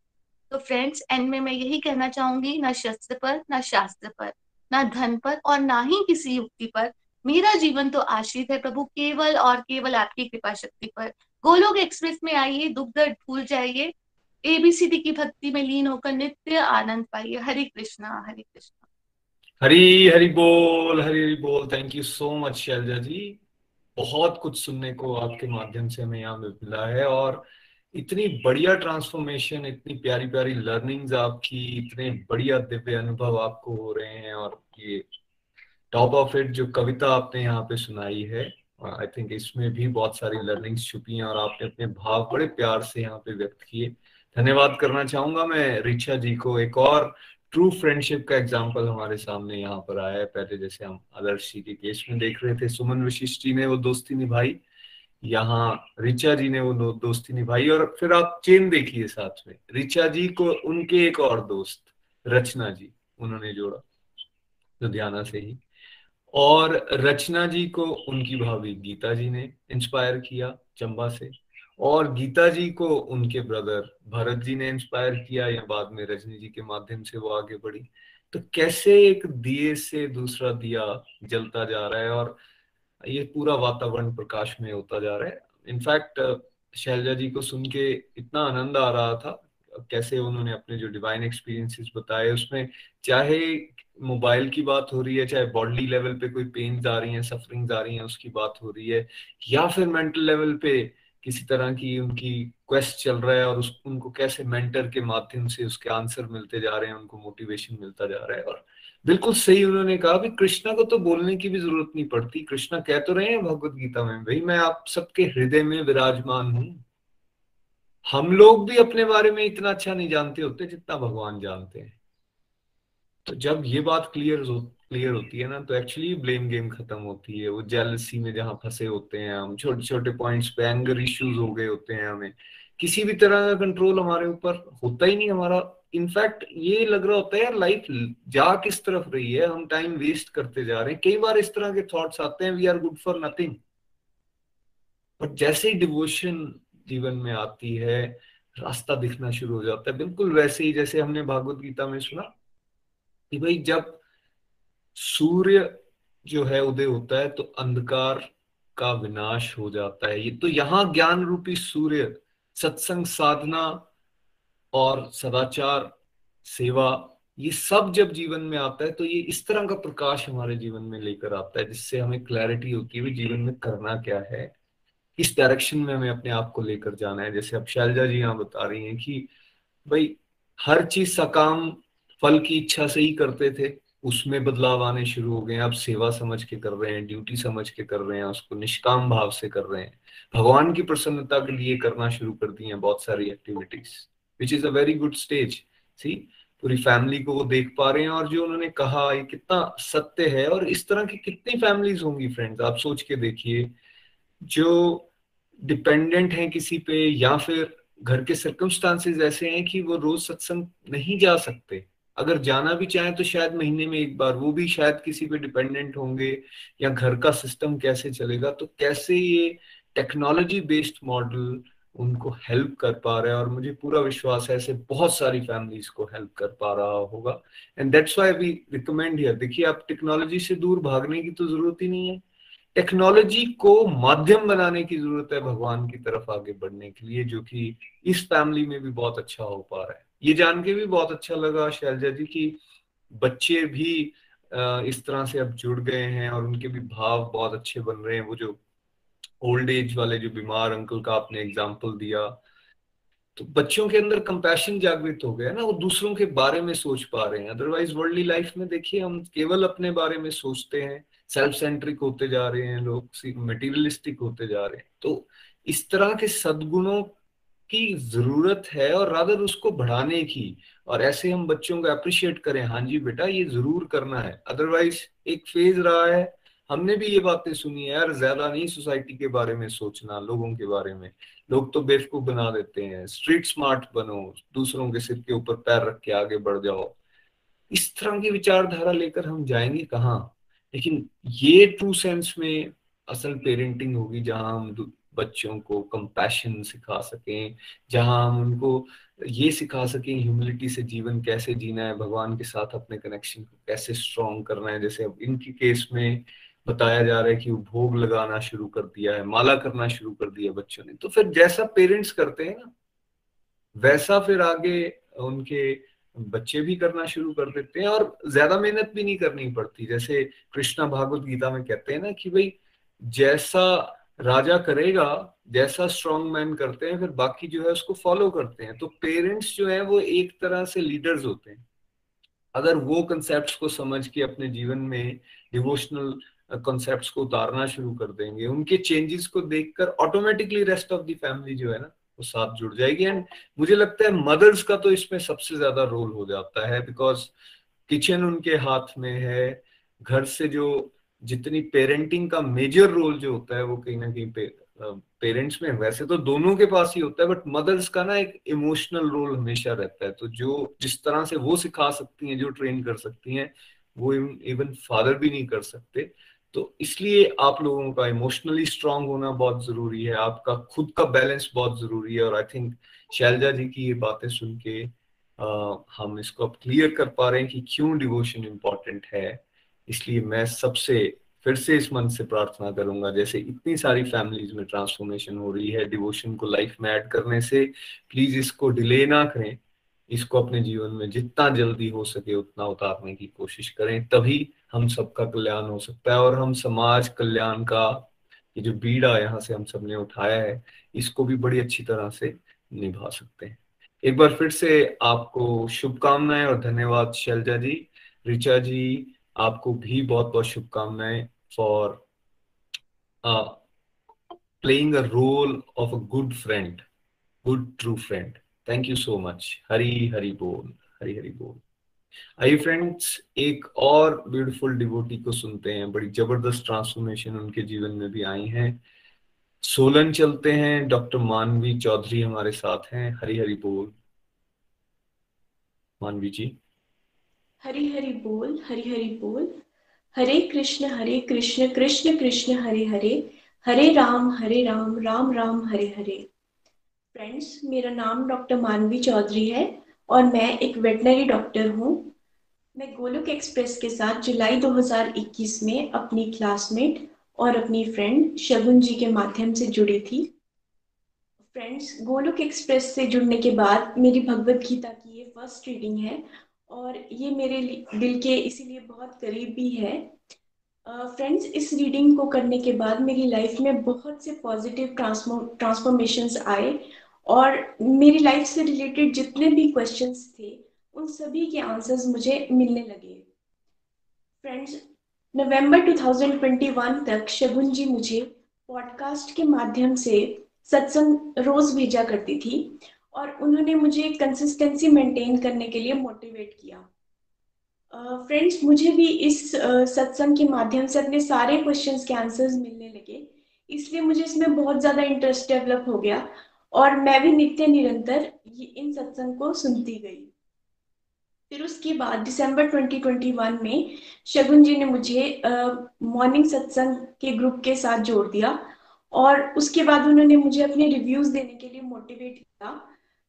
तो फ्रेंड्स एंड में मैं यही कहना चाहूँगी, ना शस्त्र पर, ना शास्त्र पर, ना धन पर और ना ही किसी युक्ति पर। मेरा जीवन तो आश्रित है प्रभु, केवल और केवल आपकी कृपा शक्ति पर। गोलोक एक्सप्रेस में आइए, दुख दर्द भूल जाइए। एबीसीडी की भक्ति में लीन होकर नित्य आनंद पाइए। हरे कृष्णा हरे कृष्णा। हरी हरी बोल, हरी हरी बोल। Thank you so much Shailja ji. बहुत कुछ सुनने को आपके माध्यम से हमें यहाँ मिला है और इतनी बढ़िया ट्रांसफॉर्मेशन इतनी प्यारी प्यारी लर्निंग्स आपकी, इतने बढ़िया दिव्य अनुभव आपको हो रहे हैं और ये टॉप ऑफ़ इट जो कविता आपने यहाँ पे सुनाई है आई थिंक इसमें भी बहुत सारी लर्निंग्स छुपी हैं और आपने अपने भाव बड़े प्यार से यहाँ पे व्यक्त किए। धन्यवाद करना चाहूँगा मैं रिचा जी को। एक और ट्रू फ्रेंडशिप का एग्ज़ाम्पल हमारे सामने यहाँ पर आया है। पहले जैसे हम आदर्श जी के केस में देख रहे थे, सुमन वशिष्ठ जी ने वो दोस्ती निभाई। यहाँ रिचा जी ने वो दोस्ती निभाई और फिर आप चेन देखिए साथ में। रिचा जी को उनके एक और दोस्त रचना जी, उन्होंने जोड़ा, लुधियाना से ही। और रचना जी को उनकी भाभी गीता जी ने इंस्पायर किया चंबा से, और गीता जी को उनके ब्रदर भरत जी ने इंस्पायर किया, या बाद में रजनी जी के माध्यम से वो आगे बढ़ी। तो कैसे एक दिए से दूसरा दिया जलता जा रहा है, और ये पूरा वातावरण प्रकाश में होता जा रहा है। इनफैक्ट शैलजा जी को सुन के इतना आनंद आ रहा था कैसे उन्होंने अपने जो डिवाइन एक्सपीरियंसेस बताए, उसमें चाहे मोबाइल की बात हो रही है, चाहे बॉडी लेवल पे कोई पेन आ रही है सफरिंग आ रही है, उसकी बात हो रही है, या फिर मेंटल लेवल पे किसी तरह की उनकी क्वेस्ट चल रहा है और उस, उनको कैसे मेंटर के माध्यम से उसके आंसर मिलते जा रहे हैं, उनको मोटिवेशन मिलता जा रहा है और बिल्कुल सही उन्होंने कहा। कि कृष्णा को तो बोलने की भी ज़रूरत नहीं पड़ती। कृष्णा कह तो रहे हैं भगवत गीता में, भाई मैं आप सबके हृदय में विराजमान हूँ हम लोग भी अपने बारे में इतना अच्छा नहीं जानते होते जितना भगवान जानते हैं। तो जब ये बात क्लियर हो क्लियर होती है ना तो एक्चुअली ब्लेम गेम खत्म होती है। वो जेलसी में जहाँ फंसे होते हैं हम छोटे छोटे पॉइंट्स पे एंगर इश्यूज़ हो गए होते हैं हमें। किसी भी तरह का कंट्रोल हमारे ऊपर होता ही नहीं हमारा। इनफैक्ट ये लग रहा होता है यार लाइफ जा किस तरफ़ रही है, हम टाइम वेस्ट करते जा रहे हैं। कई बार इस तरह के थॉट्स आते हैं we are good for nothing but जैसे ही डिवोशन जीवन में आती है, रास्ता दिखना शुरू हो जाता है। बिल्कुल वैसे ही जैसे हमने भागवत गीता में सुना कि भाई जब सूर्य जो है उदय होता है तो अंधकार का विनाश हो जाता है। ये तो यहाँ ज्ञान रूपी सूर्य, सत्संग साधना और सदाचार, सेवा, ये सब जब जीवन में आता है तो ये इस तरह का प्रकाश हमारे जीवन में लेकर आता है, जिससे हमें क्लैरिटी होती है जीवन में करना क्या है। किस डायरेक्शन में हमें अपने आप को लेकर जाना है? जैसे अब शैलजा जी यहाँ बता रही हैं कि भाई, हर चीज़ सकाम, फल की इच्छा से ही करते थे। उसमें बदलाव आने शुरू हो गए अब सेवा समझ के कर रहे हैं ड्यूटी समझ के कर रहे हैं, उसको निष्काम भाव से कर रहे हैं। भगवान की प्रसन्नता के लिए करना शुरू कर दी है बहुत सारी activities which is a very good stage सी पूरी फैमिली को वो देख पा रहे हैं और जो उन्होंने कहा, ये कितना सत्य है और इस तरह की कितनी फैमिलीज़ होंगी फ्रेंड्स आप सोच के देखिए। जो डिपेंडेंट हैं किसी पे या फिर घर के सर्कमस्टांसेस ऐसे हैं कि वो रोज सत्संग नहीं जा सकते। अगर जाना भी चाहे तो शायद महीने में एक बार, वो भी शायद किसी पे डिपेंडेंट होंगे या घर का सिस्टम कैसे चलेगा तो कैसे ये टेक्नोलॉजी बेस्ड मॉडल उनको हेल्प कर पा रहा है? और मुझे पूरा विश्वास है ऐसे बहुत सारी फैमिलीज़ को हेल्प कर पा रहा होगा। And that's why we recommend here देखिए, आप टेक्नोलॉजी से दूर भागने की तो ज़रूरत ही नहीं है। टेक्नोलॉजी को माध्यम बनाने की ज़रूरत है भगवान की तरफ़ आगे बढ़ने के लिए, जो कि इस फैमिली में भी बहुत अच्छा हो पा रहा है। ये जान के भी बहुत अच्छा लगा शैलजा जी की बच्चे भी इस तरह से अब जुड़ गए हैं और उनके भी भाव बहुत अच्छे बन रहे हैं। वो जो ओल्ड एज वाले जो बीमार अंकल का आपने एग्ज़ाम्पल दिया तो बच्चों के अंदर कंपैशन जागृत हो गया ना, वो दूसरों के बारे में सोच पा रहे हैं। अदरवाइज़ वर्ल्डली लाइफ में देखिए, हम केवल अपने बारे में सोचते हैं। सेल्फ सेंट्रिक होते जा रहे हैं लोग मटेरियलिस्टिक होते जा रहे हैं। तो इस तरह के सदगुणों की ज़रूरत है और रादर उसको बढ़ाने की। और ऐसे हम बच्चों को अप्रिशिएट करें हाँ जी बेटा, ये ज़रूर करना है। अदरवाइज़ एक फ़ेज़ रहा है, हमने भी ये बातें सुनी है, यार, ज़्यादा नहीं सोसाइटी के बारे में सोचना, लोगों के बारे में। लोग तो बेवकूफ़ बना देते हैं स्ट्रीट स्मार्ट बनो, दूसरों के सिर के ऊपर पैर रख के आगे बढ़ जाओ। इस तरह की विचारधारा लेकर हम जाएँगे कहाँ? लेकिन ये ट्रू सेंस में असल पेरेंटिंग होगी जहाँ हम बच्चों को कंपैशन सिखा सकें, जहाँ हम उनको ये सिखा सकें ह्यूमिलिटी से जीवन कैसे जीना है, भगवान के साथ अपने कनेक्शन को कैसे स्ट्रॉन्ग करना है। जैसे अब इनकी केस में बताया जा रहा है कि वो भोग लगाना शुरू कर दिया है, माला करना शुरू कर दिया बच्चों ने। तो फिर जैसा पेरेंट्स करते हैं ना, वैसा फिर आगे उनके बच्चे भी करना शुरू कर देते हैं और ज़्यादा मेहनत भी नहीं करनी पड़ती। जैसे कृष्णा भागवत गीता में कहते हैं ना कि भाई, जैसा राजा करेगा, जैसा स्ट्रॉन्ग मैन करते हैं, फिर बाकी जो है उसको फॉलो करते हैं। तो पेरेंट्स जो है, वो एक तरह से लीडर्स होते हैं। अगर वो कंसेप्ट को समझ के अपने जीवन में डिवोशनल कॉन्सेप्ट को उतारना शुरू कर देंगे, उनके चेंजेस को देखकर automatically rest of the family जो है ना वो साथ जुड़ जाएगी। एंड मुझे लगता है मदर्स का तो इसमें सबसे ज़्यादा रोल हो जाता है बिकॉज़ किचन उनके हाथ में है। घर से जो जितनी पेरेंटिंग का मेजर रोल जो होता है वो कहीं ना कहीं पे, पेरेंट्स में वैसे तो दोनों के पास ही होता है बट मदर्स का ना एक इमोशनल रोल हमेशा रहता है। तो जो जिस तरह से वो सिखा सकती हैं जो ट्रेन कर सकती हैं वो इवन फादर भी नहीं कर सकते। तो इसलिए आप लोगों का इमोशनली स्ट्रांग होना बहुत ज़रूरी है आपका खुद का बैलेंस बहुत ज़रूरी है और आई थिंक शैलजा जी की ये बातें सुन के आ, हम इसको अब क्लियर कर पा रहे हैं कि क्यों डिवोशन इम्पोर्टेंट है। इसलिए मैं सबसे फिर से इस मन से प्रार्थना करूँगा जैसे इतनी सारी फैमिलीज़ में ट्रांसफॉर्मेशन हो रही है डिवोशन को लाइफ में ऐड करने से प्लीज़ इसको डिले ना करें। इसको अपने जीवन में जितना जल्दी हो सके उतना उतारने की कोशिश करें, तभी हम सबका कल्याण हो सकता है। और हम समाज कल्याण का ये जो बीड़ा यहाँ से हम सबने उठाया है, इसको भी बड़ी अच्छी तरह से निभा सकते हैं। एक बार फिर से आपको शुभकामनाएँ और धन्यवाद शैलजा जी। रिचा जी, आपको भी बहुत बहुत शुभकामनाएँ for playing a role of a good friend good true friend thank you so much Hari Hari बोल हरी हरी बोल आइए फ्रेंड्स एक और ब्यूटीफुल डिवोटी को सुनते हैं। बड़ी ज़बरदस्त ट्रांसफॉर्मेशन उनके जीवन में भी आई है। सोलन चलते हैं। डॉक्टर मानवी चौधरी हमारे साथ हैं। हरी हरी बोल मानवी जी। हरी हरी बोल हरी हरी बोल हरे कृष्ण हरे कृष्ण कृष्ण कृष्ण हरे हरे हरे राम हरे राम राम राम हरे हरे फ्रेंड्स मेरा नाम डॉक्टर मानवी चौधरी है और मैं एक वेटनरी डॉक्टर हूँ। मैं गोलोक एक्सप्रेस के साथ जुलाई 2021 में अपनी क्लासमेट और अपनी फ्रेंड शगुन जी के माध्यम से जुड़ी थी। फ्रेंड्स गोलोक एक्सप्रेस से जुड़ने के बाद मेरी भगवत गीता की ये फ़र्स्ट रीडिंग है और ये मेरे दिल के इसीलिए बहुत करीब भी है। फ्रेंड्स uh, इस रीडिंग को करने के बाद मेरी लाइफ में बहुत से पॉजिटिव ट्रांसफॉर्मेशंस आए और मेरी लाइफ से रिलेटेड जितने भी क्वेश्चंस थे उन सभी के आंसर्स मुझे मिलने लगे। फ्रेंड्स नवंबर 2021 तक शगुन जी मुझे पॉडकास्ट के माध्यम से सत्संग रोज भेजा करती थी और उन्होंने मुझे कंसिस्टेंसी मेंटेन करने के लिए मोटिवेट किया। फ्रेंड्स uh, मुझे भी इस uh, सत्संग के माध्यम से अपने सारे क्वेश्चंस के आंसर्स मिलने लगे। इसलिए मुझे इसमें बहुत ज़्यादा इंटरेस्ट डेवलप हो गया और मैं भी नित्य निरंतर इन सत्संग को सुनती गई। फिर उसके बाद दिसंबर 2021 में शगुन जी ने मुझे मॉर्निंग सत्संग के ग्रुप के साथ जोड़ दिया और उसके बाद उन्होंने मुझे अपने रिव्यूज़ देने के लिए मोटिवेट किया।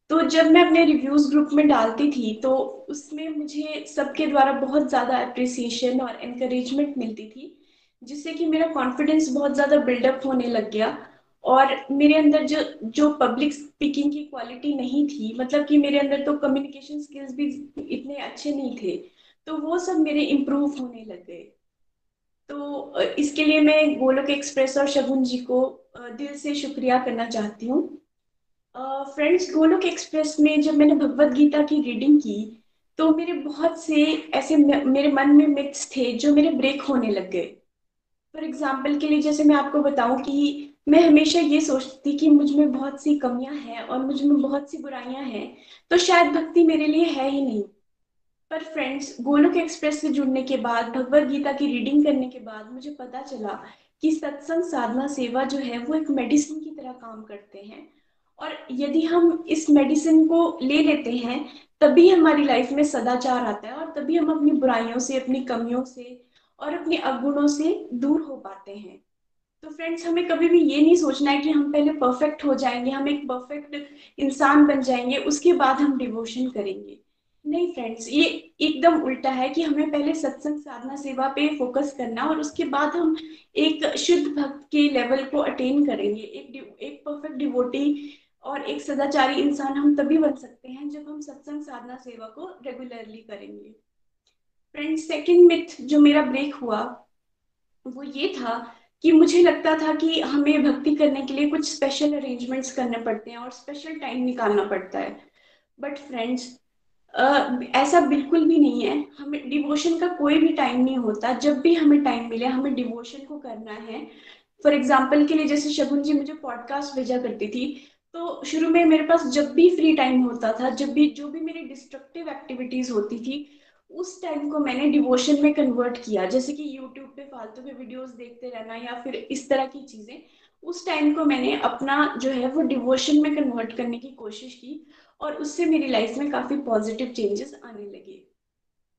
तो जब मैं अपने रिव्यूज़ ग्रुप में डालती थी तो उसमें मुझे सबके द्वारा बहुत ज़्यादा अप्रिसिएशन और इनक्रेजमेंट मिलती थी, जिससे कि मेरा कॉन्फिडेंस बहुत ज़्यादा बिल्डअप होने लग गया। और मेरे अंदर जो जो पब्लिक स्पीकिंग की क्वालिटी नहीं थी मतलब कि मेरे अंदर तो कम्युनिकेशन स्किल्स भी इतने अच्छे नहीं थे तो वो सब मेरे इम्प्रूव होने लग। गए तो इसके लिए मैं गोलोक एक्सप्रेस और शगुन जी को दिल से शुक्रिया करना चाहती हूँ। फ्रेंड्स गोलोक एक्सप्रेस में जब मैंने भगवत गीता की रीडिंग की तो मेरे बहुत से ऐसे मेरे मन में मिथ्स थे जो मेरे ब्रेक होने लग गए। फॉर एग्ज़ाम्पल के लिए जैसे मैं आपको बताऊँ कि मैं हमेशा ये सोचती कि मुझमें बहुत सी कमियाँ हैं और मुझमें बहुत सी बुराइयाँ हैं तो शायद भक्ति मेरे लिए है ही नहीं। पर फ्रेंड्स गोलोक एक्सप्रेस से जुड़ने के बाद, भगवत गीता की रीडिंग करने के बाद मुझे पता चला कि सत्संग, साधना, सेवा जो है वो एक मेडिसिन की तरह काम करते हैं। और यदि हम इस मेडिसिन को ले लेते हैं, तभी हमारी लाइफ में सदाचार आता है और तभी हम अपनी बुराइयों से, अपनी कमियों से और अपने अवगुणों से दूर हो पाते हैं। तो फ्रेंड्स हमें कभी भी ये नहीं सोचना है कि हम पहले परफेक्ट हो जाएँगे, हम एक परफेक्ट इंसान बन जाएँगे, उसके बाद हम डिवोशन करेंगे। नहीं फ्रेंड्स ये एकदम उल्टा है कि हमें पहले सत्संग साधना सेवा पे फोकस करना और उसके बाद हम एक शुद्ध भक्त के लेवल को अटेन करेंगे। एक एक परफेक्ट डिवोटी और एक सदाचारी इंसान हम तभी बन सकते हैं जब हम सत्संग साधना सेवा को रेगुलरली करेंगे। फ्रेंड्स सेकंड मिथ जो मेरा ब्रेक हुआ, वो ये था कि मुझे लगता था कि हमें भक्ति करने के लिए कुछ स्पेशल अरेंजमेंट्स करने पड़ते हैं और स्पेशल टाइम निकालना पड़ता है। बट फ्रेंड्स ऐसा बिल्कुल भी नहीं है। हमें डिवोशन का कोई भी टाइम नहीं होता। जब भी हमें टाइम मिले, हमें डिवोशन को करना है। फॉर एग्ज़ाम्पल के लिए जैसे शगुन जी मुझे पॉडकास्ट भेजा करती थी तो शुरू में मेरे पास जब भी फ्री टाइम होता था, जब भी, जो भी मेरी डिस्ट्रक्टिव एक्टिविटीज़ होती थी उस टाइम को मैंने डिवोशन में कन्वर्ट किया। जैसे कि यूट्यूब पे फालतू के वीडियोस देखते रहना या फिर इस तरह की चीज़ें, उस टाइम को मैंने अपना जो है वो डिवोशन में कन्वर्ट करने की कोशिश की और उससे मेरी लाइफ में काफ़ी पॉजिटिव चेंजेस आने लगे।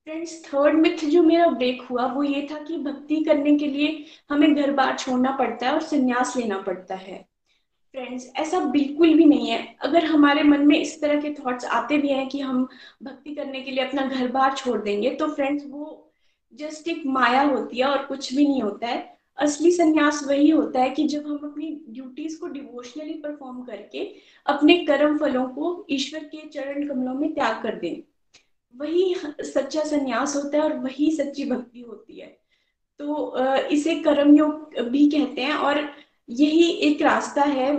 फ्रेंड्स थर्ड मिथ जो मेरा ब्रेक हुआ वो ये था कि भक्ति करने के लिए हमें घर बार छोड़ना पड़ता है और संन्यास लेना पड़ता है। फ्रेंड्स ऐसा बिल्कुल भी नहीं है। अगर हमारे मन में इस तरह के थॉट्स आते भी हैं कि हम भक्ति करने के लिए अपना घर बार छोड़ देंगे तो फ्रेंड्स वो जस्ट एक माया होती है और कुछ भी नहीं होता है। असली संन्यास वही होता है कि जब हम अपनी ड्यूटीज़ को डिवोशनली परफॉर्म करके अपने कर्म फलों को ईश्वर के चरण कमलों में त्याग कर दें। वही सच्चा संन्यास होता है और वही सच्ची भक्ति होती है। तो इसे कर्मयोग भी कहते हैं और यही एक रास्ता है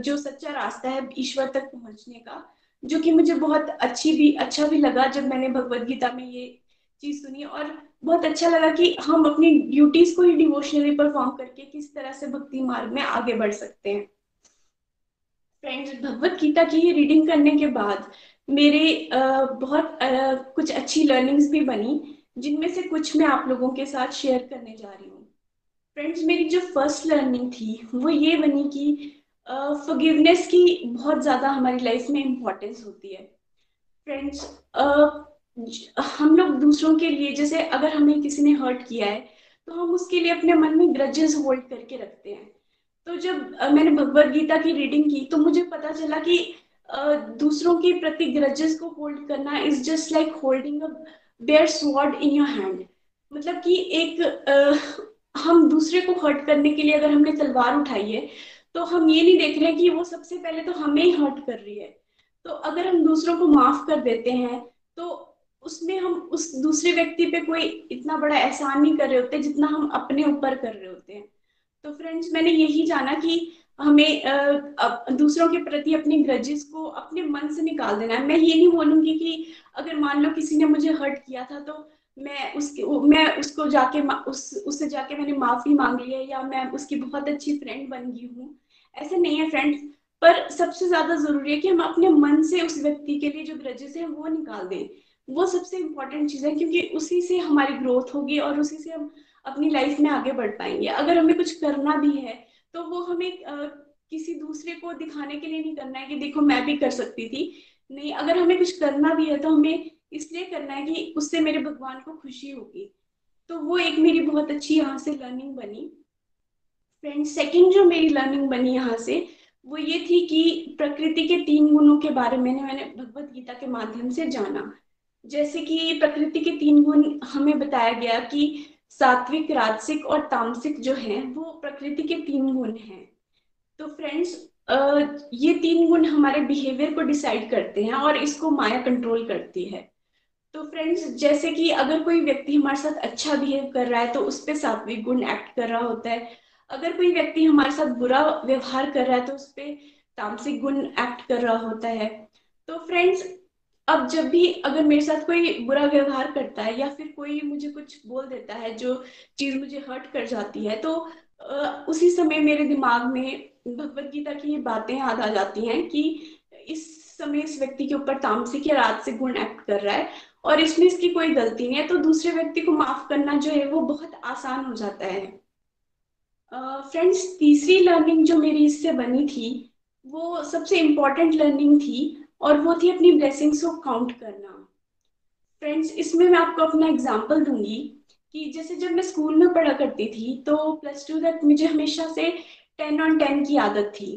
जो सच्चा रास्ता है ईश्वर तक पहुँचने का, जो कि मुझे बहुत अच्छी भी अच्छा भी लगा जब मैंने भगवत गीता में ये चीज़ सुनी और बहुत अच्छा लगा कि हम अपनी ड्यूटीज़ को ही डिवोशनली परफॉर्म करके किस तरह से भक्ति मार्ग में आगे बढ़ सकते हैं। फ्रेंड्स भगवत गीता की रीडिंग करने के बाद मेरे बहुत कुछ अच्छी लर्निंग्स भी बनी, जिनमें से कुछ मैं आप लोगों के साथ शेयर करने जा रही हूँ। फ्रेंड्स मेरी जो फ़र्स्ट लर्निंग थी वो ये बनी कि फॉरगिवनेस uh, की बहुत ज़्यादा हमारी लाइफ में इम्पोर्टेंस होती है। फ्रेंड्स uh, हम लोग दूसरों के लिए जैसे अगर हमें किसी ने हर्ट किया है तो हम उसके लिए अपने मन में ग्रजेस होल्ड करके रखते हैं। तो जब uh, मैंने भगवत गीता की रीडिंग की तो मुझे पता चला कि uh, दूसरों के प्रति ग्रजेस को होल्ड करना is just like holding a bare sword in your hand मतलब कि एक uh, हम दूसरे को हर्ट करने के लिए अगर हमने तलवार उठाई है तो हम ये नहीं देख रहे हैं कि वो सबसे पहले तो हमें ही हर्ट कर रही है। तो अगर हम दूसरों को माफ़ कर देते हैं तो उसमें हम उस दूसरे व्यक्ति पे कोई इतना बड़ा एहसान नहीं कर रहे होते जितना हम अपने ऊपर कर रहे होते हैं। तो फ्रेंड्स मैंने यही जाना कि हमें दूसरों के प्रति अपने ग्रजेस को अपने मन से निकाल देना है। मैं ये नहीं बोलूँगी कि अगर मान लो किसी ने मुझे हर्ट किया था तो मैं उसके मैं उसको जाके उस उससे जाके मैंने माफ़ी मांग है या मैं उसकी बहुत अच्छी फ्रेंड बन गई हूँ। ऐसे नहीं है फ्रेंड्स पर सबसे ज़्यादा ज़रूरी है कि हम अपने मन से उस व्यक्ति के लिए जो ग्रजेस है वो निकाल दें। वो सबसे इम्पोर्टेंट चीज़ है क्योंकि उसी से हमारी ग्रोथ होगी और उसी से हम अपनी लाइफ में आगे बढ़ पाएँगे। अगर हमें कुछ करना भी है तो वो हमें आ, किसी दूसरे को दिखाने के लिए नहीं करना है कि देखो मैं भी कर सकती थी। नहीं अगर हमें कुछ करना भी है तो हमें इसलिए करना है कि उससे मेरे भगवान को खुशी होगी। तो वो एक मेरी बहुत अच्छी यहाँ से लर्निंग बनी। फ्रेंड सेकंड जो मेरी लर्निंग बनी यहाँ से, वो ये थी कि प्रकृति के तीन गुणों के बारे में मैंने भगवत गीता के माध्यम से जाना। जैसे कि प्रकृति के तीन गुण हमें बताया गया कि सात्विक, राजसिक और तामसिक जो है, वो प्रकृति के तीन गुण हैं। तो फ्रेंड्स ये तीन गुण हमारे बिहेवियर को डिसाइड करते हैं और इसको माया कंट्रोल करती है। तो फ्रेंड्स जैसे कि अगर कोई व्यक्ति हमारे साथ अच्छा बिहेव कर रहा है तो उस पर सात्विक गुण एक्ट कर रहा होता है। अगर कोई व्यक्ति हमारे साथ बुरा व्यवहार कर रहा है तो उस पर तामसिक गुण एक्ट कर रहा होता है। तो फ्रेंड्स अब जब भी अगर मेरे साथ कोई बुरा व्यवहार करता है या फिर कोई मुझे कुछ बोल देता है, जो चीज़ मुझे हर्ट कर जाती है तो उसी समय मेरे दिमाग में भगवत गीता की ये बातें याद आ जाती हैं कि इस समय इस व्यक्ति के ऊपर तामसिक या रात से गुण एक्ट कर रहा है। और इसमें इसकी कोई गलती नहीं है तो दूसरे व्यक्ति को माफ़ करना जो है वो बहुत आसान हो जाता है। फ्रेंड्स uh, तीसरी लर्निंग जो मेरी इससे बनी थी वो सबसे इम्पोर्टेंट लर्निंग थी और वो थी अपनी ब्लेसिंग्स को काउंट करना। फ्रेंड्स इसमें मैं आपको अपना एग्ज़ाम्पल दूँगी कि जैसे जब मैं स्कूल में पढ़ा करती थी तो प्लस टू तक मुझे हमेशा से टेन ऑन टेन की आदत थी।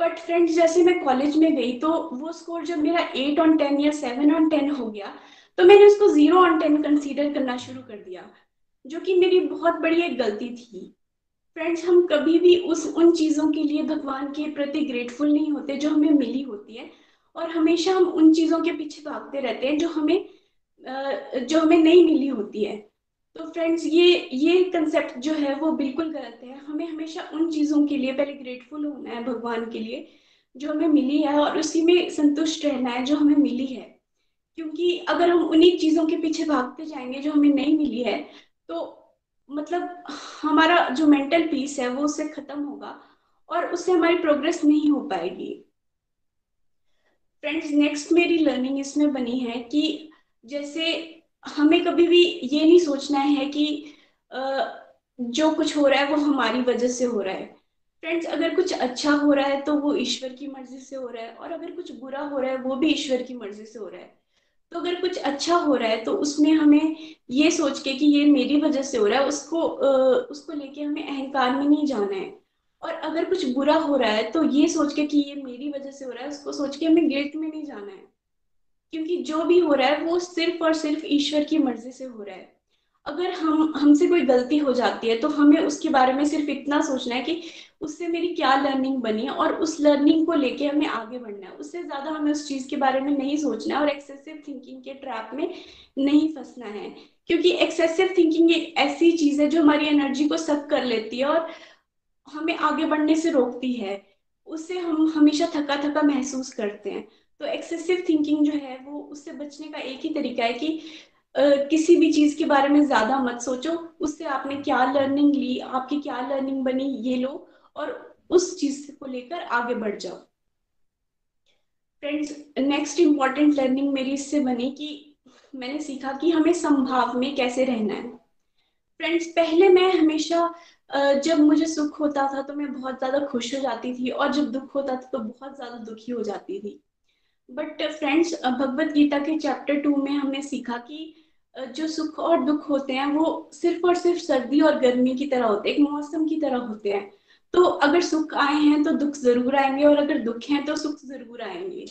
बट फ्रेंड्स जैसे मैं कॉलेज में गई तो वो स्कोर जब मेरा एट ऑन टेन या सेवन ऑन टेन हो गया तो मैंने उसको ज़ीरो ऑन टेन कंसीडर करना शुरू कर दिया, जो कि मेरी बहुत बड़ी एक गलती थी। फ्रेंड्स हम कभी भी उस, उन चीज़ों के लिए भगवान के प्रति ग्रेटफुल नहीं होते जो हमें मिली होती है। और हमेशा हम उन चीज़ों के पीछे भागते रहते हैं जो हमें जो हमें नहीं मिली होती है। तो फ्रेंड्स ये ये कंसेप्ट जो है वो बिल्कुल गलत है। हमें हमेशा उन चीज़ों के लिए पहले ग्रेटफुल होना है भगवान के लिए, जो हमें मिली है और उसी में संतुष्ट रहना है जो हमें मिली है। क्योंकि अगर हम उन्हीं चीज़ों के पीछे भागते जाएँगे जो हमें नहीं मिली है तो मतलब हमारा जो मेंटल पीस है, वो उससे खत्म होगा और उससे हमारी प्रोग्रेस नहीं हो पाएगी। फ्रेंड्स नेक्स्ट मेरी लर्निंग इसमें बनी है कि जैसे हमें कभी भी ये नहीं सोचना है कि जो कुछ हो रहा है वो हमारी वजह से हो रहा है। फ्रेंड्स अगर कुछ अच्छा हो रहा है तो वो ईश्वर की मर्ज़ी से हो रहा है और अगर कुछ बुरा हो रहा है वो भी ईश्वर की मर्ज़ी से हो रहा है। तो अगर कुछ अच्छा हो रहा है तो उसमें हमें ये सोच के कि ये मेरी वजह से हो रहा है, उसको उसको लेके हमें अहंकार में नहीं जाना है। और अगर कुछ बुरा हो रहा है तो ये सोच के कि ये मेरी वजह से हो रहा है, उसको सोच के हमें गिल्ट में नहीं जाना है। क्योंकि जो भी हो रहा है, वो सिर्फ़ और सिर्फ़ ईश्वर की मर्ज़ी से हो रहा है। अगर हम, हमसे कोई गलती हो जाती है तो हमें उसके बारे में सिर्फ़ इतना सोचना है कि उससे मेरी क्या लर्निंग बनी है और उस लर्निंग को लेके हमें आगे बढ़ना है। उससे ज़्यादा हमें उस चीज़ के बारे में नहीं सोचना है और एक्सेसिव थिंकिंग के ट्रैप में नहीं फंसना है। क्योंकि एक्सेसिव थिंकिंग एक ऐसी चीज़ है जो हमारी एनर्जी को सक कर लेती है और हमें आगे बढ़ने से रोकती है। उससे हम हमेशा थका थका महसूस करते हैं। तो एक्सेसिव थिंकिंग जो है वो उससे बचने का एक ही तरीका है कि किसी भी चीज़ के बारे में ज़्यादा मत सोचो। उससे आपने क्या लर्निंग ली, आपकी क्या लर्निंग बनी, ये लो। और उस चीज़ को लेकर आगे बढ़ जाओ। फ्रेंड्स नेक्स्ट इंपॉर्टेंट लर्निंग मेरी इससे बनी कि मैंने सीखा कि हमें संभाव में कैसे रहना है। फ्रेंड्स पहले मैं हमेशा जब मुझे सुख होता था तो मैं बहुत ज़्यादा खुश हो जाती थी और जब दुख होता था तो बहुत ज़्यादा दुखी हो जाती थी। बट फ्रेंड्स भगवत गीता के चैप्टर टू में हमने सीखा कि जो सुख और दुख होते हैं वो सिर्फ़ और सिर्फ़ सर्दी और गर्मी की तरह होते हैं, एक मौसम की तरह होते हैं। तो अगर सुख आए हैं तो दुख ज़रूर आएँगे, और अगर दुख हैं तो सुख ज़रूर आएँगे।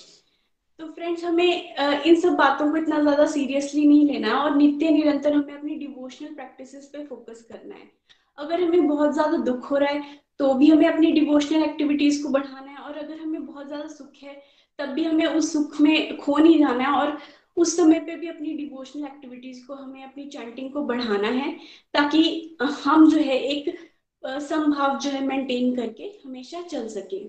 तो फ्रेंड्स हमें इन सब बातों को इतना ज़्यादा सीरियसली नहीं लेना और नित्य निरंतर हमें अपनी डिवोशनल प्रैक्टिसेस पे फोकस करना है। अगर हमें बहुत ज़्यादा दुख हो रहा है तो भी हमें अपनी डिवोशनल एक्टिविटीज़ को बढ़ाना है, और अगर हमें बहुत ज़्यादा सुख है, तब भी हमें उस सुख में खो नहीं जाना है, और उस समय पे भी अपनी डिवोशनल एक्टिविटीज़ को, हमें अपनी चैंटिंग को बढ़ाना है, ताकि हम जो है एक संभाव जो है मेंटेन करके हमेशा चल सके।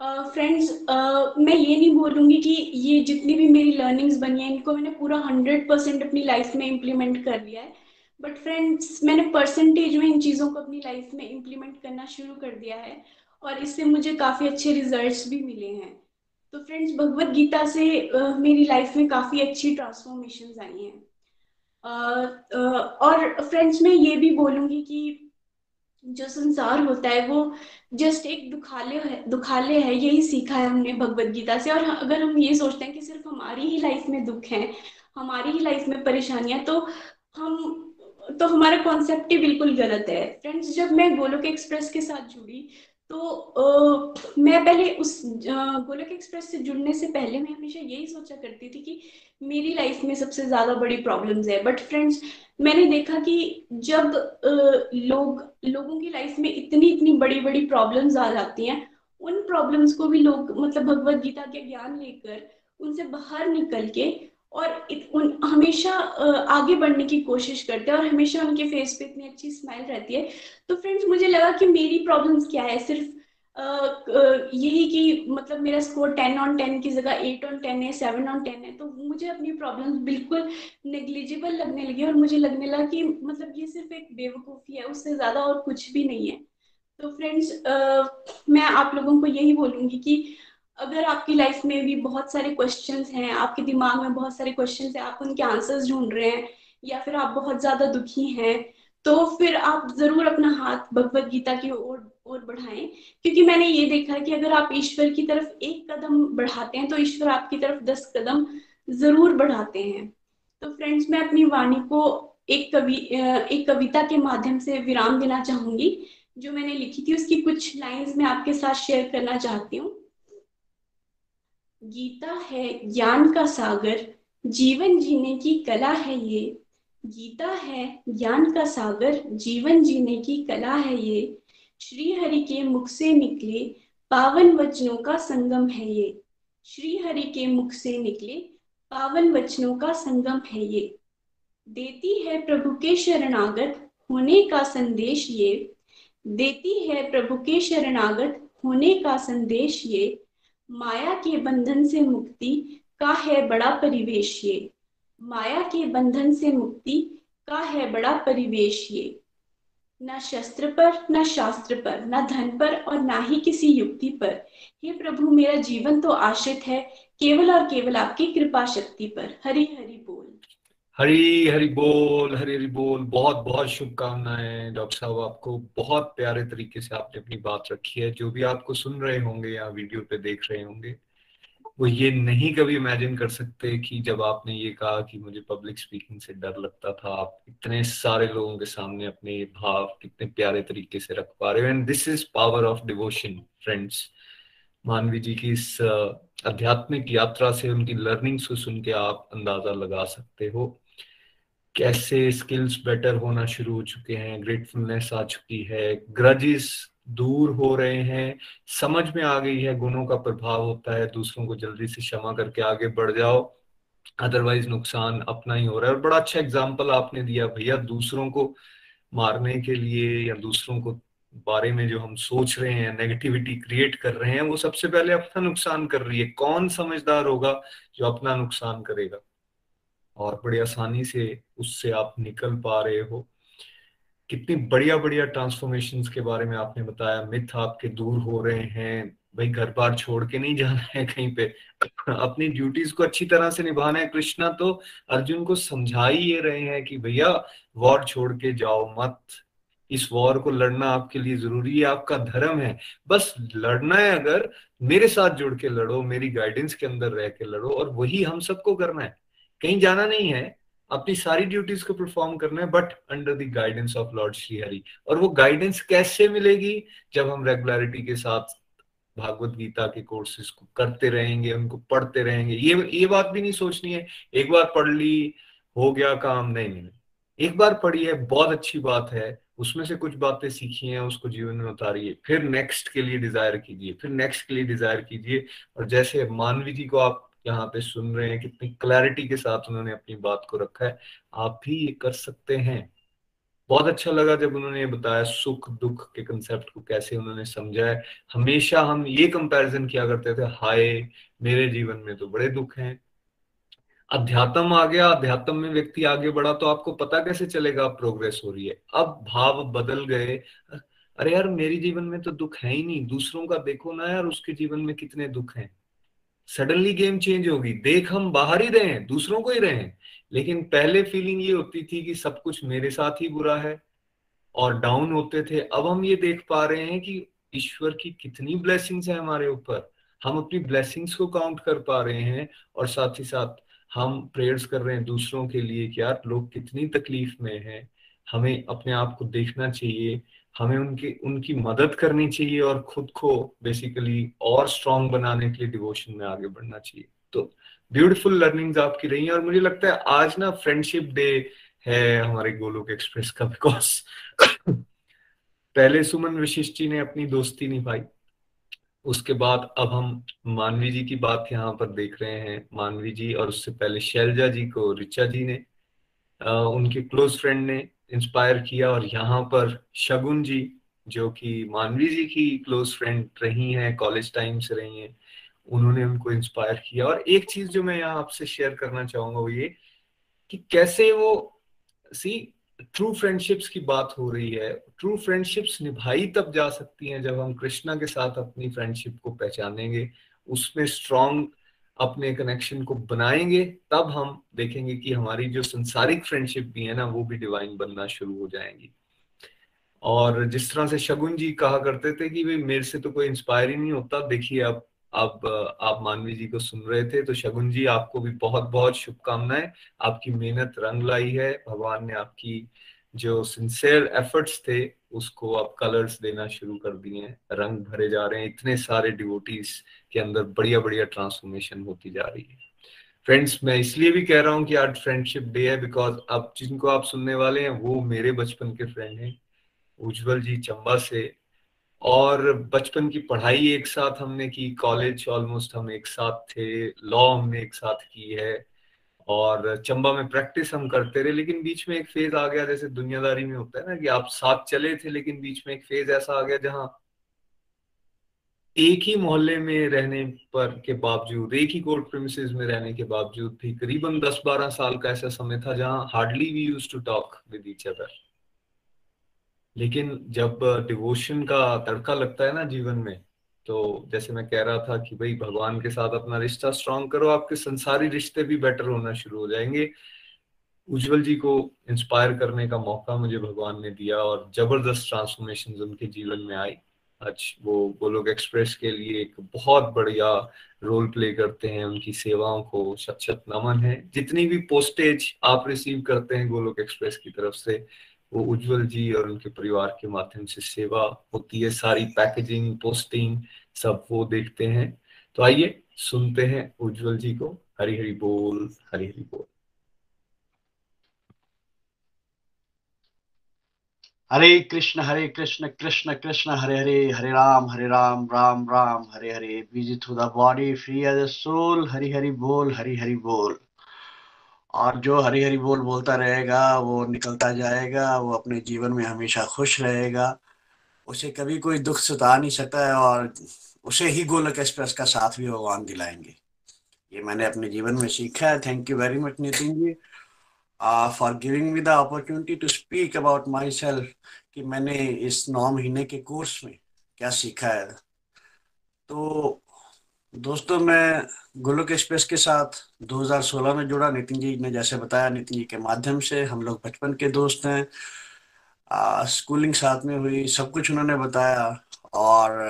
फ्रेंड्स uh, uh, मैं ये नहीं बोलूँगी कि ये जितनी भी मेरी लर्निंग्स बनी है इनको मैंने पूरा हंड्रेड परसेंट अपनी लाइफ में इम्प्लीमेंट कर लिया है। बट फ्रेंड्स मैंने परसेंटेज में इन चीज़ों को अपनी लाइफ में इम्प्लीमेंट करना शुरू कर दिया है और इससे मुझे काफ़ी अच्छे रिजल्ट्स भी मिले हैं। तो फ्रेंड्स भगवत गीता से uh, मेरी लाइफ में काफ़ी अच्छी ट्रांसफॉर्मेशन आई हैं। और फ्रेंड्स मैं ये भी बोलूँगी कि जो संसार होता है, वो जस्ट एक दुखालय है दुखालय है, यही सीखा है हमने भगवत गीता से। और अगर हम ये सोचते हैं कि सिर्फ़ हमारी ही लाइफ में दुख है, हमारी ही लाइफ में परेशानियाँ तो हम तो हमारा कॉन्सेप्ट ही बिल्कुल गलत है। फ्रेंड्स जब मैं गोलोक एक्सप्रेस के साथ जुड़ी तो आ, मैं पहले उस गोलक एक्सप्रेस से जुड़ने से पहले मैं हमेशा यही सोचा करती थी कि मेरी लाइफ में सबसे ज़्यादा बड़ी प्रॉब्लम्स है। बट फ्रेंड्स मैंने देखा कि जब आ, लोग लोगों की लाइफ में इतनी इतनी बड़ी बड़ी प्रॉब्लम्स आ जाती हैं उन प्रॉब्लम्स को भी लोग मतलब भगवत गीता के ज्ञान लेकर उनसे बाहर निकल के और इत, उन हमेशा आगे बढ़ने की कोशिश करते हैं और हमेशा उनके फेस पे इतनी अच्छी स्माइल रहती है। तो फ्रेंड्स मुझे लगा कि मेरी प्रॉब्लम्स क्या है? सिर्फ़ यही कि मतलब मेरा स्कोर टेन ऑन टेन की जगह एट ऑन टेन है सेवन ऑन टेन है तो मुझे अपनी प्रॉब्लम्स बिल्कुल नेग्लिजिबल लगने लगी और मुझे लगने लगा कि मतलब ये सिर्फ़ एक बेवकूफ़ी है उससे ज़्यादा और कुछ भी नहीं है। तो फ्रेंड्स मैं आप लोगों को यही बोलूँगी कि अगर आपकी लाइफ में भी बहुत सारे क्वेश्चन हैं, आपके दिमाग में बहुत सारे क्वेश्चन हैं, आप उनके आंसर्स ढूंढ रहे हैं, या फिर आप बहुत ज़्यादा दुखी हैं तो फिर आप ज़रूर अपना हाथ भगवत गीता की ओर और बढ़ाएँ। क्योंकि मैंने ये देखा है कि अगर आप ईश्वर की तरफ़ एक कदम बढ़ाते हैं तो ईश्वर आपकी तरफ़ दस कदम ज़रूर बढ़ाते हैं। तो फ्रेंड्स मैं अपनी वाणी को एक कवि एक कविता के माध्यम से विराम देना चाहूँगी, जो मैंने लिखी थी, उसकी कुछ लाइंस मैं आपके साथ शेयर करना चाहती हूँ। गीता है ज्ञान का सागर, जीवन जीने की कला है ये। गीता है ज्ञान का सागर, जीवन जीने की कला है ये। श्री हरि के मुख से निकले पावन वचनों का संगम है ये। श्री हरि के मुख से निकले पावन वचनों का संगम है ये। देती है प्रभु के शरणागत होने का संदेश ये। देती है प्रभु के शरणागत होने का संदेश ये। माया के बंधन से मुक्ति का है बड़ा परिवेश ये। माया के बंधन से मुक्ति का है बड़ा परिवेश ये। न शस्त्र पर, न शास्त्र पर, न धन पर और ना ही किसी युक्ति पर। हे प्रभु, मेरा जीवन तो आश्रित है केवल और केवल आपकी कृपा शक्ति पर। हरि हरि बोल। हरी हरी बोल, हरी हरी बोल। बहुत बहुत शुभकामनाएँ, डॉक्टर साहब, आपको बहुत प्यारे तरीके से आपने अपनी बात रखी है। जो भी आपको सुन रहे होंगे या वीडियो पे देख रहे होंगे, वो ये नहीं कभी इमेजिन कर सकते कि जब आपने ये कहा कि मुझे पब्लिक स्पीकिंग से डर लगता था, आप इतने सारे लोगों के सामने अपने भाव कितने प्यारे तरीके से रख पा रहे हो। And this is power of devotion friends Manvi ji की इस आध्यात्मिक यात्रा से उनकी लर्निंग्स को सुन के आप अंदाज़ा लगा सकते हो। कैसे स्किल्स बेटर होना शुरू हो चुके हैं ग्रेटफुलनेस आ चुकी है ग्रजिस दूर हो रहे हैं, समझ में आ गई है, गुणों का प्रभाव होता है, दूसरों को जल्दी से क्षमा करके आगे बढ़ जाओ अदरवाइज़ नुकसान अपना ही हो रहा है। और बड़ा अच्छा एग्ज़ाम्पल आपने दिया भैया, दूसरों को मारने के लिए या दूसरों को बारे में जो हम सोच रहे हैं नेगेटिविटी क्रिएट कर रहे हैं, वो सबसे पहले अपना नुकसान कर रही है। कौन समझदार होगा जो अपना नुकसान करेगा? और बड़ी आसानी से उससे आप निकल पा रहे हो। कितनी बढ़िया बढ़िया ट्रांसफॉर्मेशन के बारे में आपने बताया। मिथ आपके दूर हो रहे हैं। भाई, घर बार छोड़ के नहीं जाना है कहीं पे। अपनी ड्यूटीज़ को अच्छी तरह से निभाना है। कृष्णा तो अर्जुन को समझा ही ये रहे हैं कि भैया वॉर छोड़ के जाओ मत। इस वॉर को लड़ना आपके लिए ज़रूरी है। आपका धर्म है। बस लड़ना है अगर मेरे साथ जुड़ के लड़ो, मेरी गाइडेंस के अंदर रह के लड़ो और वही हम सबको करना है। कहीं जाना नहीं है, अपनी सारी ड्यूटीज़ को परफॉर्म करना है but under the guidance of Lord Shri Hari और वो गाइडेंस कैसे मिलेगी? जब हम रेगुलरिटी के साथ भागवत गीता के कोर्सेज को करते रहेंगे, उनको पढ़ते रहेंगे। ये ये बात भी नहीं सोचनी है, एक बार पढ़ ली, हो गया काम, नहीं नहीं एक बार पढ़ी है, बहुत अच्छी बात है, उसमें से कुछ बातें सीखी हैं, उसको जीवन में उतारिए। फिर नेक्स्ट के लिए डिज़ायर कीजिए, फिर नेक्स्ट के लिए डिज़ायर कीजिए। और जैसे मानवी जी को आप यहाँ पे सुन रहे हैं, कितनी क्लैरिटी के साथ उन्होंने अपनी बात को रखा है। आप भी ये कर सकते हैं। बहुत अच्छा लगा जब उन्होंने ये बताया सुख, दुख के कंसेप्ट को कैसे उन्होंने समझा है हमेशा हम ये कंपैरिजन किया करते थे, हाय, मेरे जीवन में तो बड़े दुख हैं। अध्यात्म आ गया, अध्यात्म में व्यक्ति आगे बढ़ा तो आपको पता कैसे चलेगा प्रोग्रेस हो रही है। अब भाव बदल गए। अरे यार, मेरे जीवन में तो दुख है ही नहीं। दूसरों का देखो ना यार, उसके जीवन में कितने दुख हैं। सडनली गेम चेंज होगी। देख हम बाहर ही रहे हैं, दूसरों को ही रहे हैं। लेकिन पहले फीलिंग ये होती थी कि सब कुछ मेरे साथ ही बुरा है और डाउन होते थे। अब हम ये देख पा रहे हैं कि ईश्वर की कितनी ब्लेसिंग्स है हमारे ऊपर। हम अपनी ब्लेसिंग्स को काउंट कर पा रहे हैं और साथ ही साथ हम प्रेयर्स कर रहे हैं दूसरों के लिए कि यार लोग कितनी तकलीफ़ में हैं। हमें अपने आप को देखना चाहिए। हमें उनकी उनकी मदद करनी चाहिए और खुद को बेसिकली और स्ट्रांग बनाने के लिए डिवोशन में आगे बढ़ना चाहिए। तो ब्यूटीफुल लर्निंग्स आपकी रही हैं और मुझे लगता है आज ना फ्रेंडशिप डे है हमारे गोलोक एक्सप्रेस का बिकॉज़ पहले सुमन वशिष्ठ जी ने अपनी दोस्ती निभाई। उसके बाद अब हम मानवी जी की बात यहाँ पर देख रहे हैं। मानवी जी और उससे पहले शैलजा जी को रिचा जी ने आ, उनके क्लोज फ्रेंड ने इंस्पायर किया और यहाँ पर शगुन जी, जो कि मानवी जी की क्लोज फ्रेंड रही हैं कॉलेज टाइम से रही हैं, उन्होंने उनको इंस्पायर किया। और एक चीज़ जो मैं यहाँ आपसे शेयर करना चाहूँगा वो ये कि कैसे वो सी ट्रू फ्रेंडशिप्स की बात हो रही है। ट्रू फ्रेंडशिप्स निभाई तब जा सकती हैं जब हम कृष्णा के साथ अपनी फ्रेंडशिप को पहचानेंगे। उसमें स्ट्रॉन्ग अपने कनेक्शन को बनाएँगे, तब हम देखेंगे कि हमारी जो संसारिक फ्रेंडशिप भी है ना, वो भी डिवाइन बनना शुरू हो जाएँगी। और जिस तरह से शगुन जी कहा करते थे कि भाई, मेरे से तो कोई इंस्पायर ही नहीं होता। देखिए, अब अब, आप मानवी जी को सुन रहे थे तो शगुन जी, आपको भी बहुत बहुत शुभकामनाएँ। आपकी मेहनत रंग लाई है। भगवान ने आपकी जो सिंसेयर एफर्ट्स थे उसको आप कलर्स देना शुरू कर दिए हैं। रंग भरे जा रहे हैं। इतने सारे डिवोटीज के अंदर बढ़िया बढ़िया ट्रांसफॉर्मेशन होती जा रही है। फ्रेंड्स मैं इसलिए भी कह रहा हूँ कि आज फ्रेंडशिप डे है बिकॉज़ अब जिनको आप सुनने वाले हैं, वो मेरे बचपन के फ्रेंड हैं, उज्जवल जी चंबा से। और बचपन की पढ़ाई एक साथ हमने की कॉलेज ऑलमोस्ट हम एक साथ थे लॉ हमने एक साथ की है। और चंबा में प्रैक्टिस हम करते रहे, लेकिन बीच में एक फ़ेज़ आ गया, जैसे दुनियादारी में होता है ना कि आप साथ चले थे, लेकिन बीच में एक फ़ेज़ ऐसा आ गया जहाँ एक ही मोहल्ले में रहने पर के बावजूद, एक ही कोर्ट प्रेमिसेस में रहने के बावजूद भी करीबन 10-12 साल का ऐसा समय था जहाँ hardly we use to talk with each other लेकिन जब डिवोशन का तड़का लगता है ना जीवन में तो जैसे मैं कह रहा था कि भाई, भगवान के साथ अपना रिश्ता स्ट्रांग करो, आपके संसारी रिश्ते भी बेटर होना शुरू हो जाएँगे। उज्जवल जी को इंस्पायर करने का मौका मुझे भगवान ने दिया और ज़बरदस्त ट्रांसफॉर्मेशन उनके जीवन में आई। आज वो गोलोक एक्सप्रेस के लिए एक बहुत बढ़िया रोल प्ले करते हैं, उनकी सेवाओं को शत शत नमन है। जितनी भी पोस्टेज आप रिसीव करते हैं गोलोक एक्सप्रेस की तरफ़ से वो उज्जवल जी और उनके परिवार के माध्यम से सेवा होती है, सारी पैकेजिंग पोस्टिंग सब वो देखते हैं। तो आइए सुनते हैं उज्जवल जी को हरी हरी बोल हरी हरी बोल। Hare Krishna Hare Krishna Krishna Krishna, Hare Hare Hare Ram Hare Ram Ram Ram, Hare Hare. Busy through the body free as soul Hari Hari बोल हरि हरि बोल। और जो हरी हरी बोल बोलता रहेगा, वो निकलता जाएगा, वो अपने जीवन में हमेशा खुश रहेगा। उसे कभी कोई दुख सता नहीं सकता है और उसे ही गोलक एक्सप्रेस का साथ भी भगवान दिलाएँगे। ये मैंने अपने जीवन में सीखा है। Thank you very much Nitin ji for giving me the opportunity to speak about myself कि मैंने इस नौ महीने के कोर्स में क्या सीखा है। तो दोस्तों, मैं गोलोक एक्सप्रेस के साथ 2016 में जुड़ा। नितिन जी ने जैसे बताया, नितिन जी के माध्यम से हम लोग बचपन के दोस्त हैं। स्कूलिंग साथ में हुई, सब कुछ उन्होंने बताया। और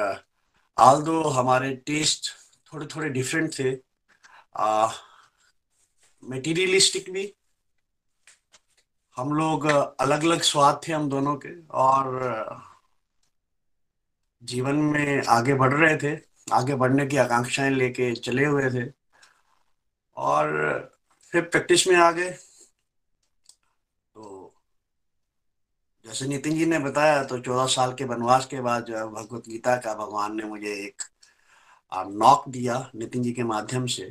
आल दो हमारे टेस्ट थोड़े थोड़े डिफरेंट थे मटेरियलिस्टिक भी। हम लोग अलग अलग स्वाद थे हम दोनों के, और जीवन में आगे बढ़ रहे थे। आगे बढ़ने की आकांक्षाएँ लेके चले हुए थे। और फिर प्रैक्टिस में आ गए। तो जैसे नितिन जी ने बताया तो चौदह साल के वनवास के बाद जो है, भगवत गीता का भगवान ने मुझे एक नॉक दिया नितिन जी के माध्यम से।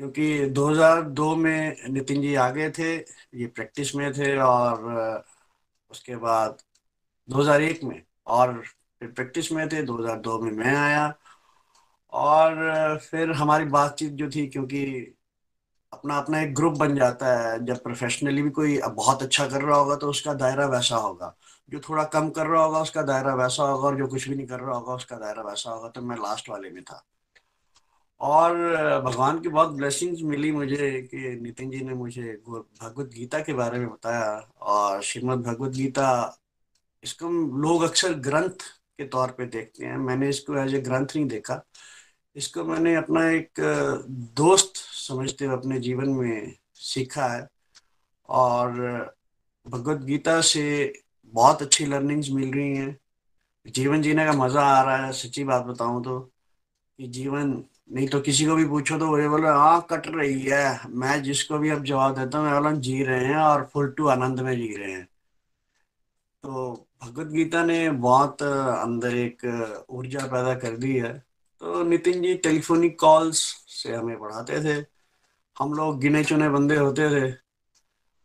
क्योंकि 2002 में नितिन जी आ गए थे, ये प्रैक्टिस में थे और, उसके बाद 2001 में और फिर प्रैक्टिस में थे 2002 में मैं आया। और, फिर हमारी बातचीत जो थी, क्योंकि अपना अपना एक ग्रुप बन जाता है, जब प्रोफेशनली भी कोई बहुत अच्छा कर रहा होगा तो उसका दायरा वैसा होगा। जो थोड़ा कम कर रहा होगा, उसका दायरा वैसा होगा, और जो कुछ भी नहीं कर रहा होगा, उसका दायरा वैसा होगा तो मैं लास्ट वाले में था। और, भगवान की बहुत ब्लेसिंग्स मिली मुझे, कि नितिन जी ने मुझे भगवत गीता के बारे में बताया, और श्रीमद भगवत गीता, इसको लोग अक्सर ग्रंथ के तौर पे देखते हैं। मैंने इसको एज ए ग्रंथ नहीं देखा। इसको मैंने अपना एक दोस्त समझते हुए अपने जीवन में सीखा है। और भगवत गीता से बहुत अच्छी लर्निंग्स मिल रही हैं। जीवन जीने का मज़ा आ रहा है, सच्ची बात बताऊँ तो। कि जीवन, नहीं तो किसी को भी पूछो तो वो बोले हाँ कट रही है। मैं जिसको भी अब जवाब देता हूँ बोला जी रहे हैं और फुल टू आनंद में जी रहे हैं। तो भगवत गीता ने बहुत अंदर एक ऊर्जा पैदा कर दी है। तो नितिन जी, टेलीफोनिक कॉल्स से हमें पढ़ाते थे। हम लोग गिने चुने बंदे होते थे।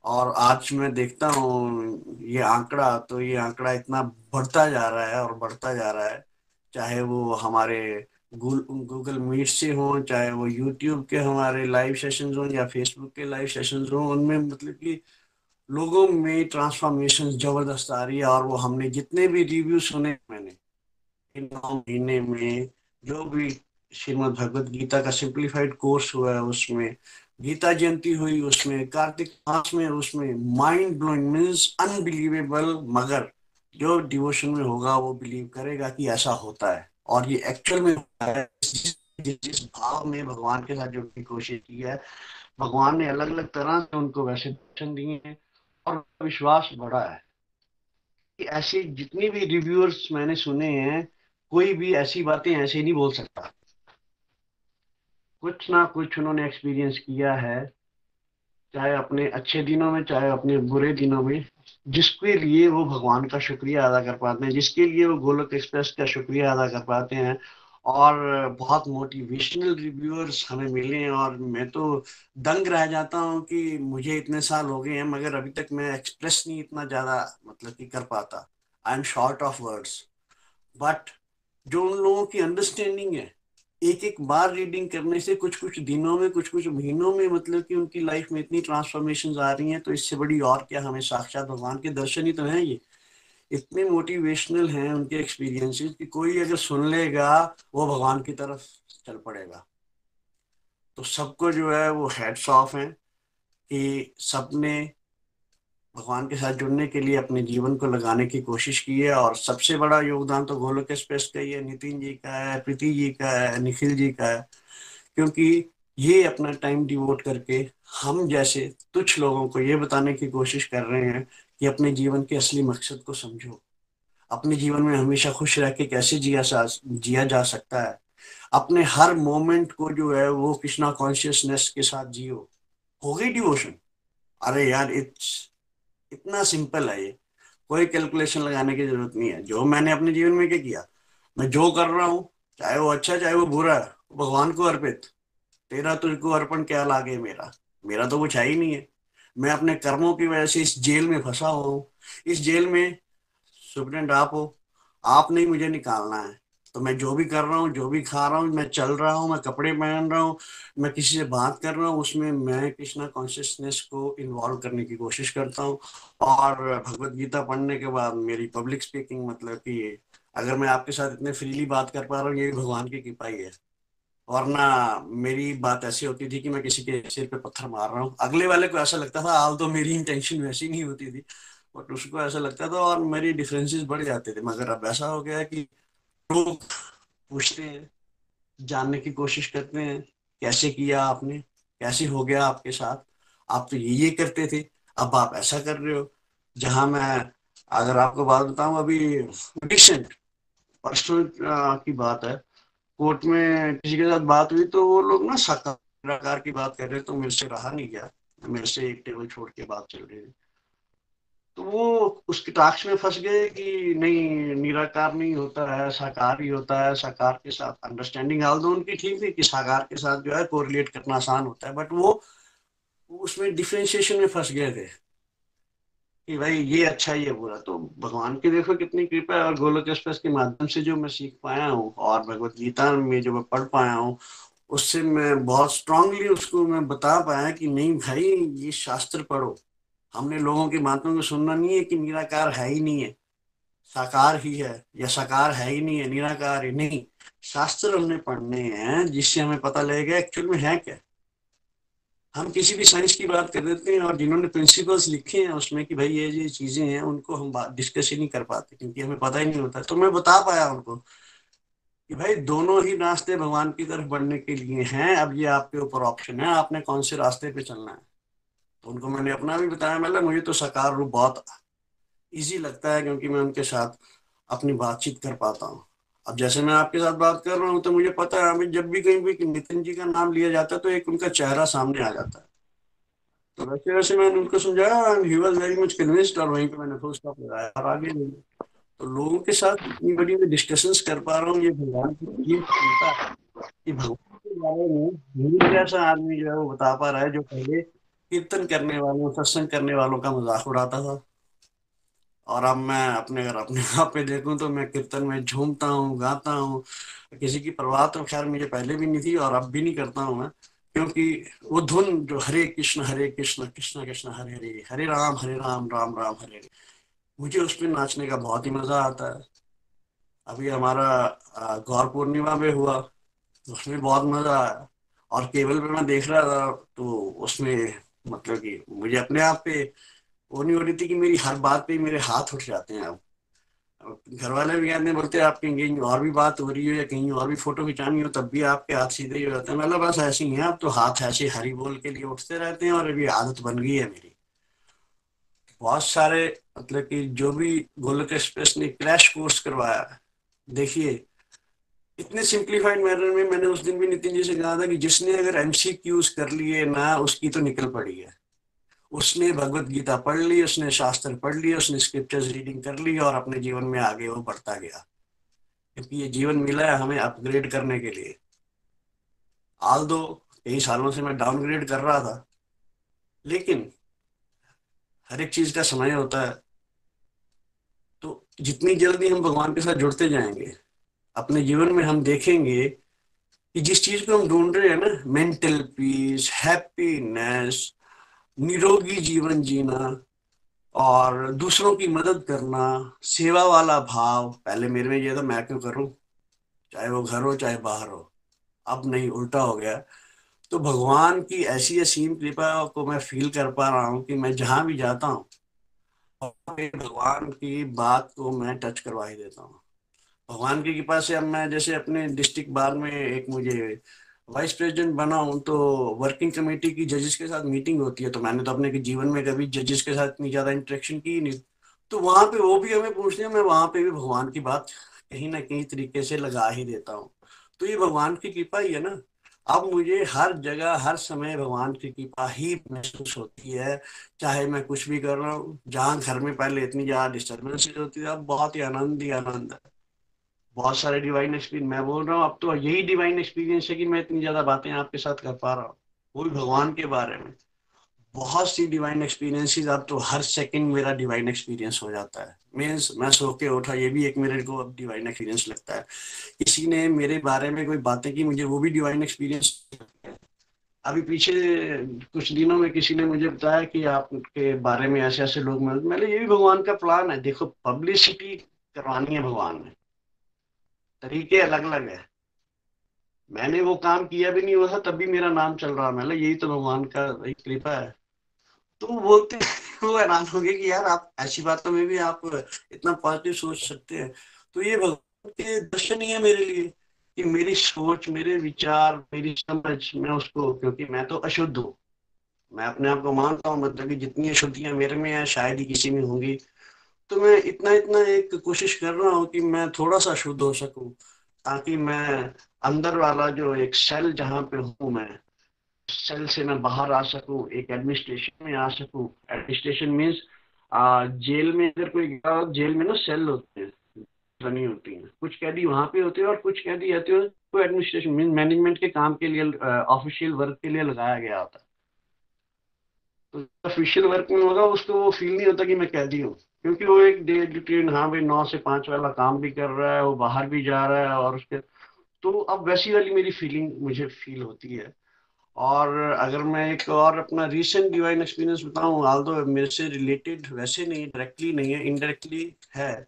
और आज मैं देखता हूँ, ये आंकड़ा तो ये आंकड़ा इतना बढ़ता जा रहा है और बढ़ता जा रहा है। चाहे वो हमारे गूगल मीट से हो, चाहे वो यूट्यूब के हमारे लाइव सेशंस हो या फेसबुक के लाइव सेशंस हो, उनमें मतलब कि लोगों में ट्रांसफॉर्मेशन ज़बरदस्त आ रही है और वो हमने जितने भी रिव्यू सुने मैंने, इन महीने में जो भी श्रीमद भगवत गीता का सिंप्लीफाइड कोर्स हुआ है, उसमें गीता जयंती हुई, उसमें कार्तिक मास में उसमें माइंड ब्लोइंग मीन्स अनबिलीवेबल मगर जो डिवोशन में होगा वो बिलीव करेगा कि ऐसा होता है। और ये एक्चुअल में है, जिस भाव में भगवान के साथ जुड़ने की कोशिश की है, भगवान ने अलग अलग तरह से उनको वैसे दिए हैं और विश्वास बढ़ा है। ऐसे जितनी भी रिव्यूअर्स मैंने सुने हैं, कोई भी ऐसी बातें ऐसे नहीं बोल सकता। कुछ ना कुछ उन्होंने एक्सपीरियंस किया है, चाहे अपने अच्छे दिनों में, चाहे अपने बुरे दिनों में, जिसके लिए वो भगवान का शुक्रिया अदा कर पाते हैं, जिसके लिए वो गोलक एक्सप्रेस का शुक्रिया अदा कर पाते हैं और बहुत मोटिवेशनल रिव्यूअर्स हमें मिले और मैं तो दंग रह जाता हूँ कि मुझे इतने साल हो गए हैं, मगर अभी तक मैं एक्सप्रेस नहीं इतना ज़्यादा मतलब कि कर पाता। I am short of words but जो उन लोगों की अंडरस्टैंडिंग है एक एक बार रीडिंग करने से कुछ कुछ दिनों में कुछ कुछ महीनों में मतलब कि उनकी लाइफ में इतनी ट्रांसफॉर्मेशन आ रही हैं तो इससे बड़ी और क्या हमें साक्षात भगवान के दर्शन ही तो हैं ये। इतने मोटिवेशनल हैं उनके एक्सपीरियंसेस कि कोई अगर सुन लेगा, वो भगवान की तरफ़ चल पड़ेगा। तो सबको जो है वो हेड्स ऑफ़ हैं कि सबने भगवान के साथ जुड़ने के लिए अपने जीवन को लगाने की कोशिश की है और सबसे बड़ा योगदान तो गोलोक एक्सप्रेस का ही है, नितिन जी का है, प्रीति जी का है, निखिल जी का है। क्योंकि ये अपना टाइम डिवोट करके हम जैसे तुच्छ लोगों को ये बताने की कोशिश कर रहे हैं कि अपने जीवन के असली मकसद को समझो। अपने जीवन में हमेशा खुश रह के कैसे जिया जिया जा सकता है। अपने हर मोमेंट को जो है वो कृष्णा कॉन्शियसनेस के साथ जियो। हो गई डिवोशन अरे यार इट्स इतना सिंपल है ये। कोई कैलकुलेशन लगाने की ज़रूरत नहीं है। जो मैंने अपने जीवन में क्या किया? मैं जो कर रहा हूँ, चाहे वो अच्छा चाहे वो बुरा भगवान को अर्पित। तेरा तुझको अर्पण क्या लागे मेरा? मेरा तो कुछ है ही नहीं है। मैं अपने कर्मों की वजह से इस जेल में फंसा हुआ हूँ। इस जेल में सुप्रेंट, आप हो। आप नहीं मुझे निकालना है। तो मैं जो भी कर रहा हूँ, जो भी खा रहा हूँ, मैं चल रहा हूँ, मैं कपड़े पहन रहा हूँ, मैं किसी से बात कर रहा हूँ, उसमें मैं कृष्णा कॉन्शियसनेस को इन्वॉल्व करने की कोशिश करता हूँ। और भगवत गीता पढ़ने के बाद मेरी पब्लिक स्पीकिंग मतलब कि अगर मैं आपके साथ इतने फ्रीली बात कर पा रहा हूँ, ये भगवान की कृपा ही है। वरना मेरी बात ऐसी होती थी कि मैं किसी के सिर पे पत्थर मार रहा हूँ। अगले वाले को ऐसा लगता था हाल तो मेरी इंटेंशन वैसी नहीं होती थी। बट उसको ऐसा लगता था और मेरी डिफरेंसेस बढ़ जाते थे। मगर अब ऐसा हो गया कि लोग पूछते हैं, जानने की कोशिश करते हैं, कैसे किया आपने? कैसे हो गया आपके साथ? आप तो ये ये करते थे। अब आप ऐसा कर रहे हो, जहाँ मैं अगर आपको बात बताऊँ, अभी रिसेंट की बात है कोर्ट में किसी के साथ बात हुई तो वो लोग ना साकार की बात कर रहे तो मेरे से रहा नहीं गया। मेरे से एक टेबल छोड़ के बात चल रही तो वो उसके टाक्स में फंस गए कि नहीं, निराकार नहीं होता है साकार ही होता है। साकार के साथ अंडरस्टैंडिंग हाल दो उनकी ठीक थी कि साकार के साथ जो है कोरिलेट करना आसान होता है बट वो उसमें डिफ्रेंशिएशन में फंस गए थे। कि भाई ये अच्छा ये बुरा। तो भगवान की देखो कितनी कृपा है और गोलोक एक्सप्रेस के माध्यम से जो मैं सीख पाया हूँ और भगवत गीता में जो मैं पढ़ पाया हूँ, उससे मैं बहुत स्ट्रांगली उसको मैं बता पाया कि नहीं भाई, ये शास्त्र पढ़ो। हमने लोगों की बातों को सुनना नहीं है कि निराकार है ही नहीं है। साकार ही है या साकार है ही नहीं है, निराकार ही नहीं। शास्त्र हमने पढ़ने हैं जिससे हमें पता लगेगा एक्चुअल में है क्या। हम किसी भी साइंस की बात कर देते हैं और जिन्होंने प्रिंसिपल्स लिखे हैं उसमें कि भाई ये ये चीज़ें हैं, उनको हम डिस्कस ही नहीं कर पाते क्योंकि हमें पता ही नहीं होता। तो मैं बता पाया उनको कि भाई दोनों ही रास्ते भगवान की तरफ़ बढ़ने के लिए हैं। अब ये आपके ऊपर ऑप्शन है। आपने कौन से रास्ते पे चलना है? तो उनको मैंने अपना भी बताया मतलब मुझे तो साकार रूप बहुत ईजी लगता है क्योंकि मैं उनके साथ अपनी बातचीत कर पाता हूँ। अब जैसे मैं आपके साथ बात कर रहा हूँ तो मुझे पता है अभी जब भी कहीं भी नितिन जी का नाम लिया जाता है तो एक उनका चेहरा सामने आ जाता है। तो वैसे वैसे मैंने उनको समझाया मच और वहीं पे मैंने फुल स्टॉप लगाया, और आगे तो लोगों के साथ इतनी बड़ी मैं डिस्कशंस कर पा रहा हूँ, ये भगवान की चिंता कि भगवान के बारे में मेरे जैसा आदमी जो है, वो बता पा रहा है, जो पहले कीर्तन करने वालों, सत्संग करने वालों का मज़ाक उड़ाता था। और अब मैं अपने अगर अपने आप पे देखूँ तो मैं कीर्तन में झूमता हूँ, गाता हूँ। किसी की परवाह तो खैर मुझे पहले भी नहीं थी और अब भी नहीं करता हूँ मैं, क्योंकि वो धुन जो हरे कृष्ण हरे कृष्ण कृष्ण कृष्ण, हरे हरे हरे राम हरे राम राम राम, हरे हरे। मुझे उस पर नाचने का बहुत ही मज़ा आता है। अभी हमारा गौर पूर्णिमा में हुआ, उसमें बहुत मज़ा आया। और केबल पे मैं देख रहा था तो उसमें मतलब कि मुझे अपने आप पे वो नहीं हो रही थी कि मेरी हर बात पे मेरे हाथ उठ जाते हैं अब। घर वाले भी कहते हैं, बोलते हैं आप कहीं और भी बात हो रही हो या कहीं और भी फ़ोटो खिंचानी हो, तब भी आपके हाथ सीधे ही हो जाते हैं। मतलब बस ऐसे ही है, अब तो हाथ ऐसे हरी बोल के लिए उठते रहते हैं और अभी आदत बन गई है मेरी। बहुत सारे मतलब कि जो भी गोलक एक्सप्रेस ने क्रैश कोर्स करवाया देखिए, इतने सिंप्लीफाइड मैनर में मैंने उस दिन भी नितिन जी से कहा था कि जिसने अगर एमसीक्यूज कर लिए ना, उसकी तो निकल पड़ी है। उसने भगवत गीता पढ़ ली, उसने शास्त्र पढ़ लिया उसने स्क्रिप्चर्स रीडिंग कर ली और अपने जीवन में आगे वो बढ़ता गया। क्योंकि ये जीवन मिला है हमें अपग्रेड करने के लिए। आल दो, कई सालों से मैं डाउनग्रेड कर रहा था। लेकिन हर एक चीज़ का समय होता है। तो जितनी जल्दी हम भगवान के साथ जुड़ते जाएँगे, अपने जीवन में हम देखेंगे कि जिस चीज़ को हम ढूंढ रहे हैं ना मेंटल पीस हैप्पीनेस निरोगी जीवन जीना और दूसरों की मदद करना, सेवा वाला भाव। पहले मेरे में ये था, मैं क्यों करूँ? चाहे वो घर हो, चाहे बाहर हो। अब नहीं, उल्टा हो गया। तो भगवान की ऐसी असीम कृपा को मैं फील कर पा रहा हूँ कि मैं जहाँ भी जाता हूँ भगवान की बात को मैं टच करवा ही देता हूँ। भगवान की कृपा से अब मैं जैसे अपने डिस्ट्रिक्ट बार में एक मुझे वाइस प्रेसिडेंट बना हूँ तो वर्किंग कमेटी की जजेस के साथ मीटिंग होती है तो मैंने तो अपने जीवन में कभी जजेस के साथ इतनी ज़्यादा इंटरेक्शन की नहीं। तो वहाँ पे वो भी हमें पूछते हैं, मैं वहाँ पे भी भगवान की बात कहीं ना कहीं तरीके से लगा ही देता हूँ। तो ये भगवान की कृपा ही है ना। अब मुझे हर जगह, हर समय भगवान की कृपा ही महसूस होती है, चाहे मैं कुछ भी कर रहा हूँ, जहाँ घर में पहले इतनी ज़्यादा डिस्टर्बेंस होती है अब बहुत ही आनंद ही आनंद है। बहुत सारे डिवाइन एक्सपीरियंस मैं बोल रहा हूँ, अब तो यही डिवाइन एक्सपीरियंस है कि मैं इतनी ज़्यादा बातें आपके साथ कर पा रहा हूँ। वो भी भगवान के बारे में। बहुत सी डिवाइन एक्सपीरियंसेस अब तो हर सेकंड मेरा डिवाइन एक्सपीरियंस हो जाता है। मीन्स मैं सो के उठा, ये भी एक मेरे को अब डिवाइन एक्सपीरियंस लगता है। किसी ने मेरे बारे में कोई बातें की मुझे, वो भी डिवाइन एक्सपीरियंस अभी पीछे कुछ दिनों में किसी ने मुझे बताया कि आपके बारे में ऐसे ऐसे लोग मैंने ये भी भगवान का प्लान है। देखो पब्लिसिटी करवानी है भगवान ने। तरीके अलग अलग है। मैंने वो काम किया भी नहीं हुआ तब भी मेरा नाम चल रहा है। यही तो भगवान का कृपा है। तो बोलते वो हैरान हो गए कि यार, आप ऐसी बातों में भी आप इतना पॉजिटिव सोच सकते हैं। तो ये भगवान के दर्शन ही है मेरे लिए, कि मेरी सोच, मेरे विचार, मेरी समझ, मैं उसको, क्योंकि मैं तो अशुद्ध हूँ। मैं अपने आप को मानता हूँ मतलब कि जितनी अशुद्धियाँ मेरे में है, शायद ही किसी में होंगी। तो मैं इतना इतना एक कोशिश कर रहा हूँ कि मैं थोड़ा सा शुद्ध हो सकूँ, ताकि मैं अंदर वाला जो एक सेल जहाँ पे हूँ मैं, सेल से मैं बाहर आ सकूँ, एक एडमिनिस्ट्रेशन में आ सकूँ। एडमिनिस्ट्रेशन मीन्स जेल में अगर कोई गया, जेल में ना सेल होते हैं बनी होती हैं। कुछ कैदी वहाँ पे होते हैं और कुछ कैदी रहते हैं तो एडमिनिस्ट्रेशन मीन मैनेजमेंट के काम के लिए ऑफिशियल वर्क के लिए लगाया गया होता है। तो ऑफिशियल वर्क में होगा, उसको वो फील नहीं होता कि मैं कैदी हूँ। क्योंकि वो एक डे रूटीन हाँ भाई, नौ से पाँच वाला काम भी कर रहा है, वो बाहर भी जा रहा है और उसके तो अब वैसी वाली मेरी फीलिंग मुझे फील होती है। और अगर मैं एक और अपना रिसेंट डिवाइन एक्सपीरियंस बताऊँ हाल तो मेरे से रिलेटेड वैसे नहीं डायरेक्टली नहीं है इनडायरेक्टली है।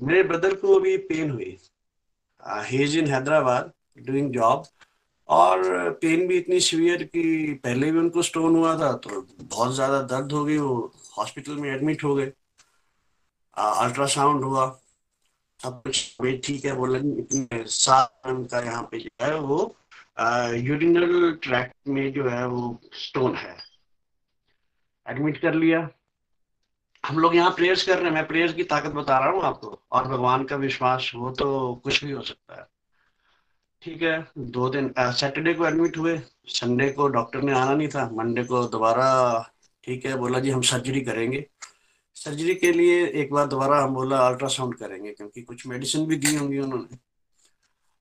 मेरे ब्रदर को अभी पेन हुई। He's in Hyderabad doing job और पेन भी इतनी सीवियर कि पहले भी उनको स्टोन हुआ था तो बहुत ज़्यादा दर्द हो गई, वो हॉस्पिटल में एडमिट हो गए। अल्ट्रासाउंड हुआ। सब कुछ ठीक है, बोला साल का यहाँ पे जो है वो यूरिनल ट्रैक में जो है वो स्टोन है। एडमिट कर लिया। हम लोग यहाँ प्रेयर्स कर रहे हैं। मैं प्रेयर्स की ताकत बता रहा हूँ आपको। और भगवान का विश्वास हो तो कुछ भी हो सकता है। ठीक है, दो दिन सैटरडे को एडमिट हुए। संडे को डॉक्टर ने आना नहीं था। मंडे को दोबारा, ठीक है, बोला जी, हम सर्जरी करेंगे। सर्जरी के लिए एक बार दोबारा हम बोला अल्ट्रासाउंड करेंगे, क्योंकि कुछ मेडिसिन भी दी होंगी उन्होंने।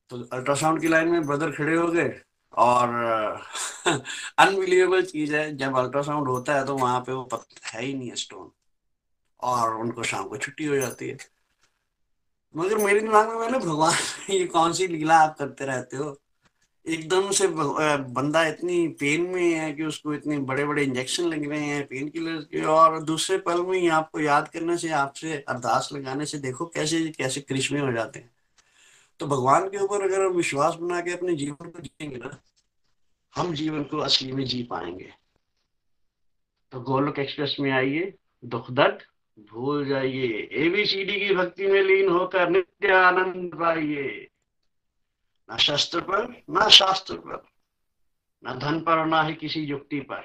तो अल्ट्रासाउंड की लाइन में ब्रदर खड़े हो गए और, अनबिलीवेबल चीज़ है, जब अल्ट्रासाउंड होता है तो वहाँ पे वो पता, है ही नहीं है स्टोन, और उनको शाम को छुट्टी हो जाती है। मगर मेरे दिमाग में मैंने भगवान, ये कौन सी लीला आप करते रहते हो? एकदम से बंदा इतनी पेन में है कि उसको इतने बड़े बड़े इंजेक्शन लग रहे हैं पेन किलर के, और दूसरे पल में ही आपको याद करने से, आपसे अरदास लगाने से देखो कैसे कैसे कृष्ण हो जाते हैं। तो भगवान के ऊपर अगर हम विश्वास बना के अपने जीवन को जिएँगे ना, हम जीवन को असली में जी पाएँगे। तो गोलोक एक्सप्रेस में आइए, दुख दर्द भूल जाइए। एबीसीडी की भक्ति में लीन होकर नित्य आनंद पाइए। न शस्त्र पर, ना शास्त्र पर, ना धन पर और ना ही किसी युक्ति पर।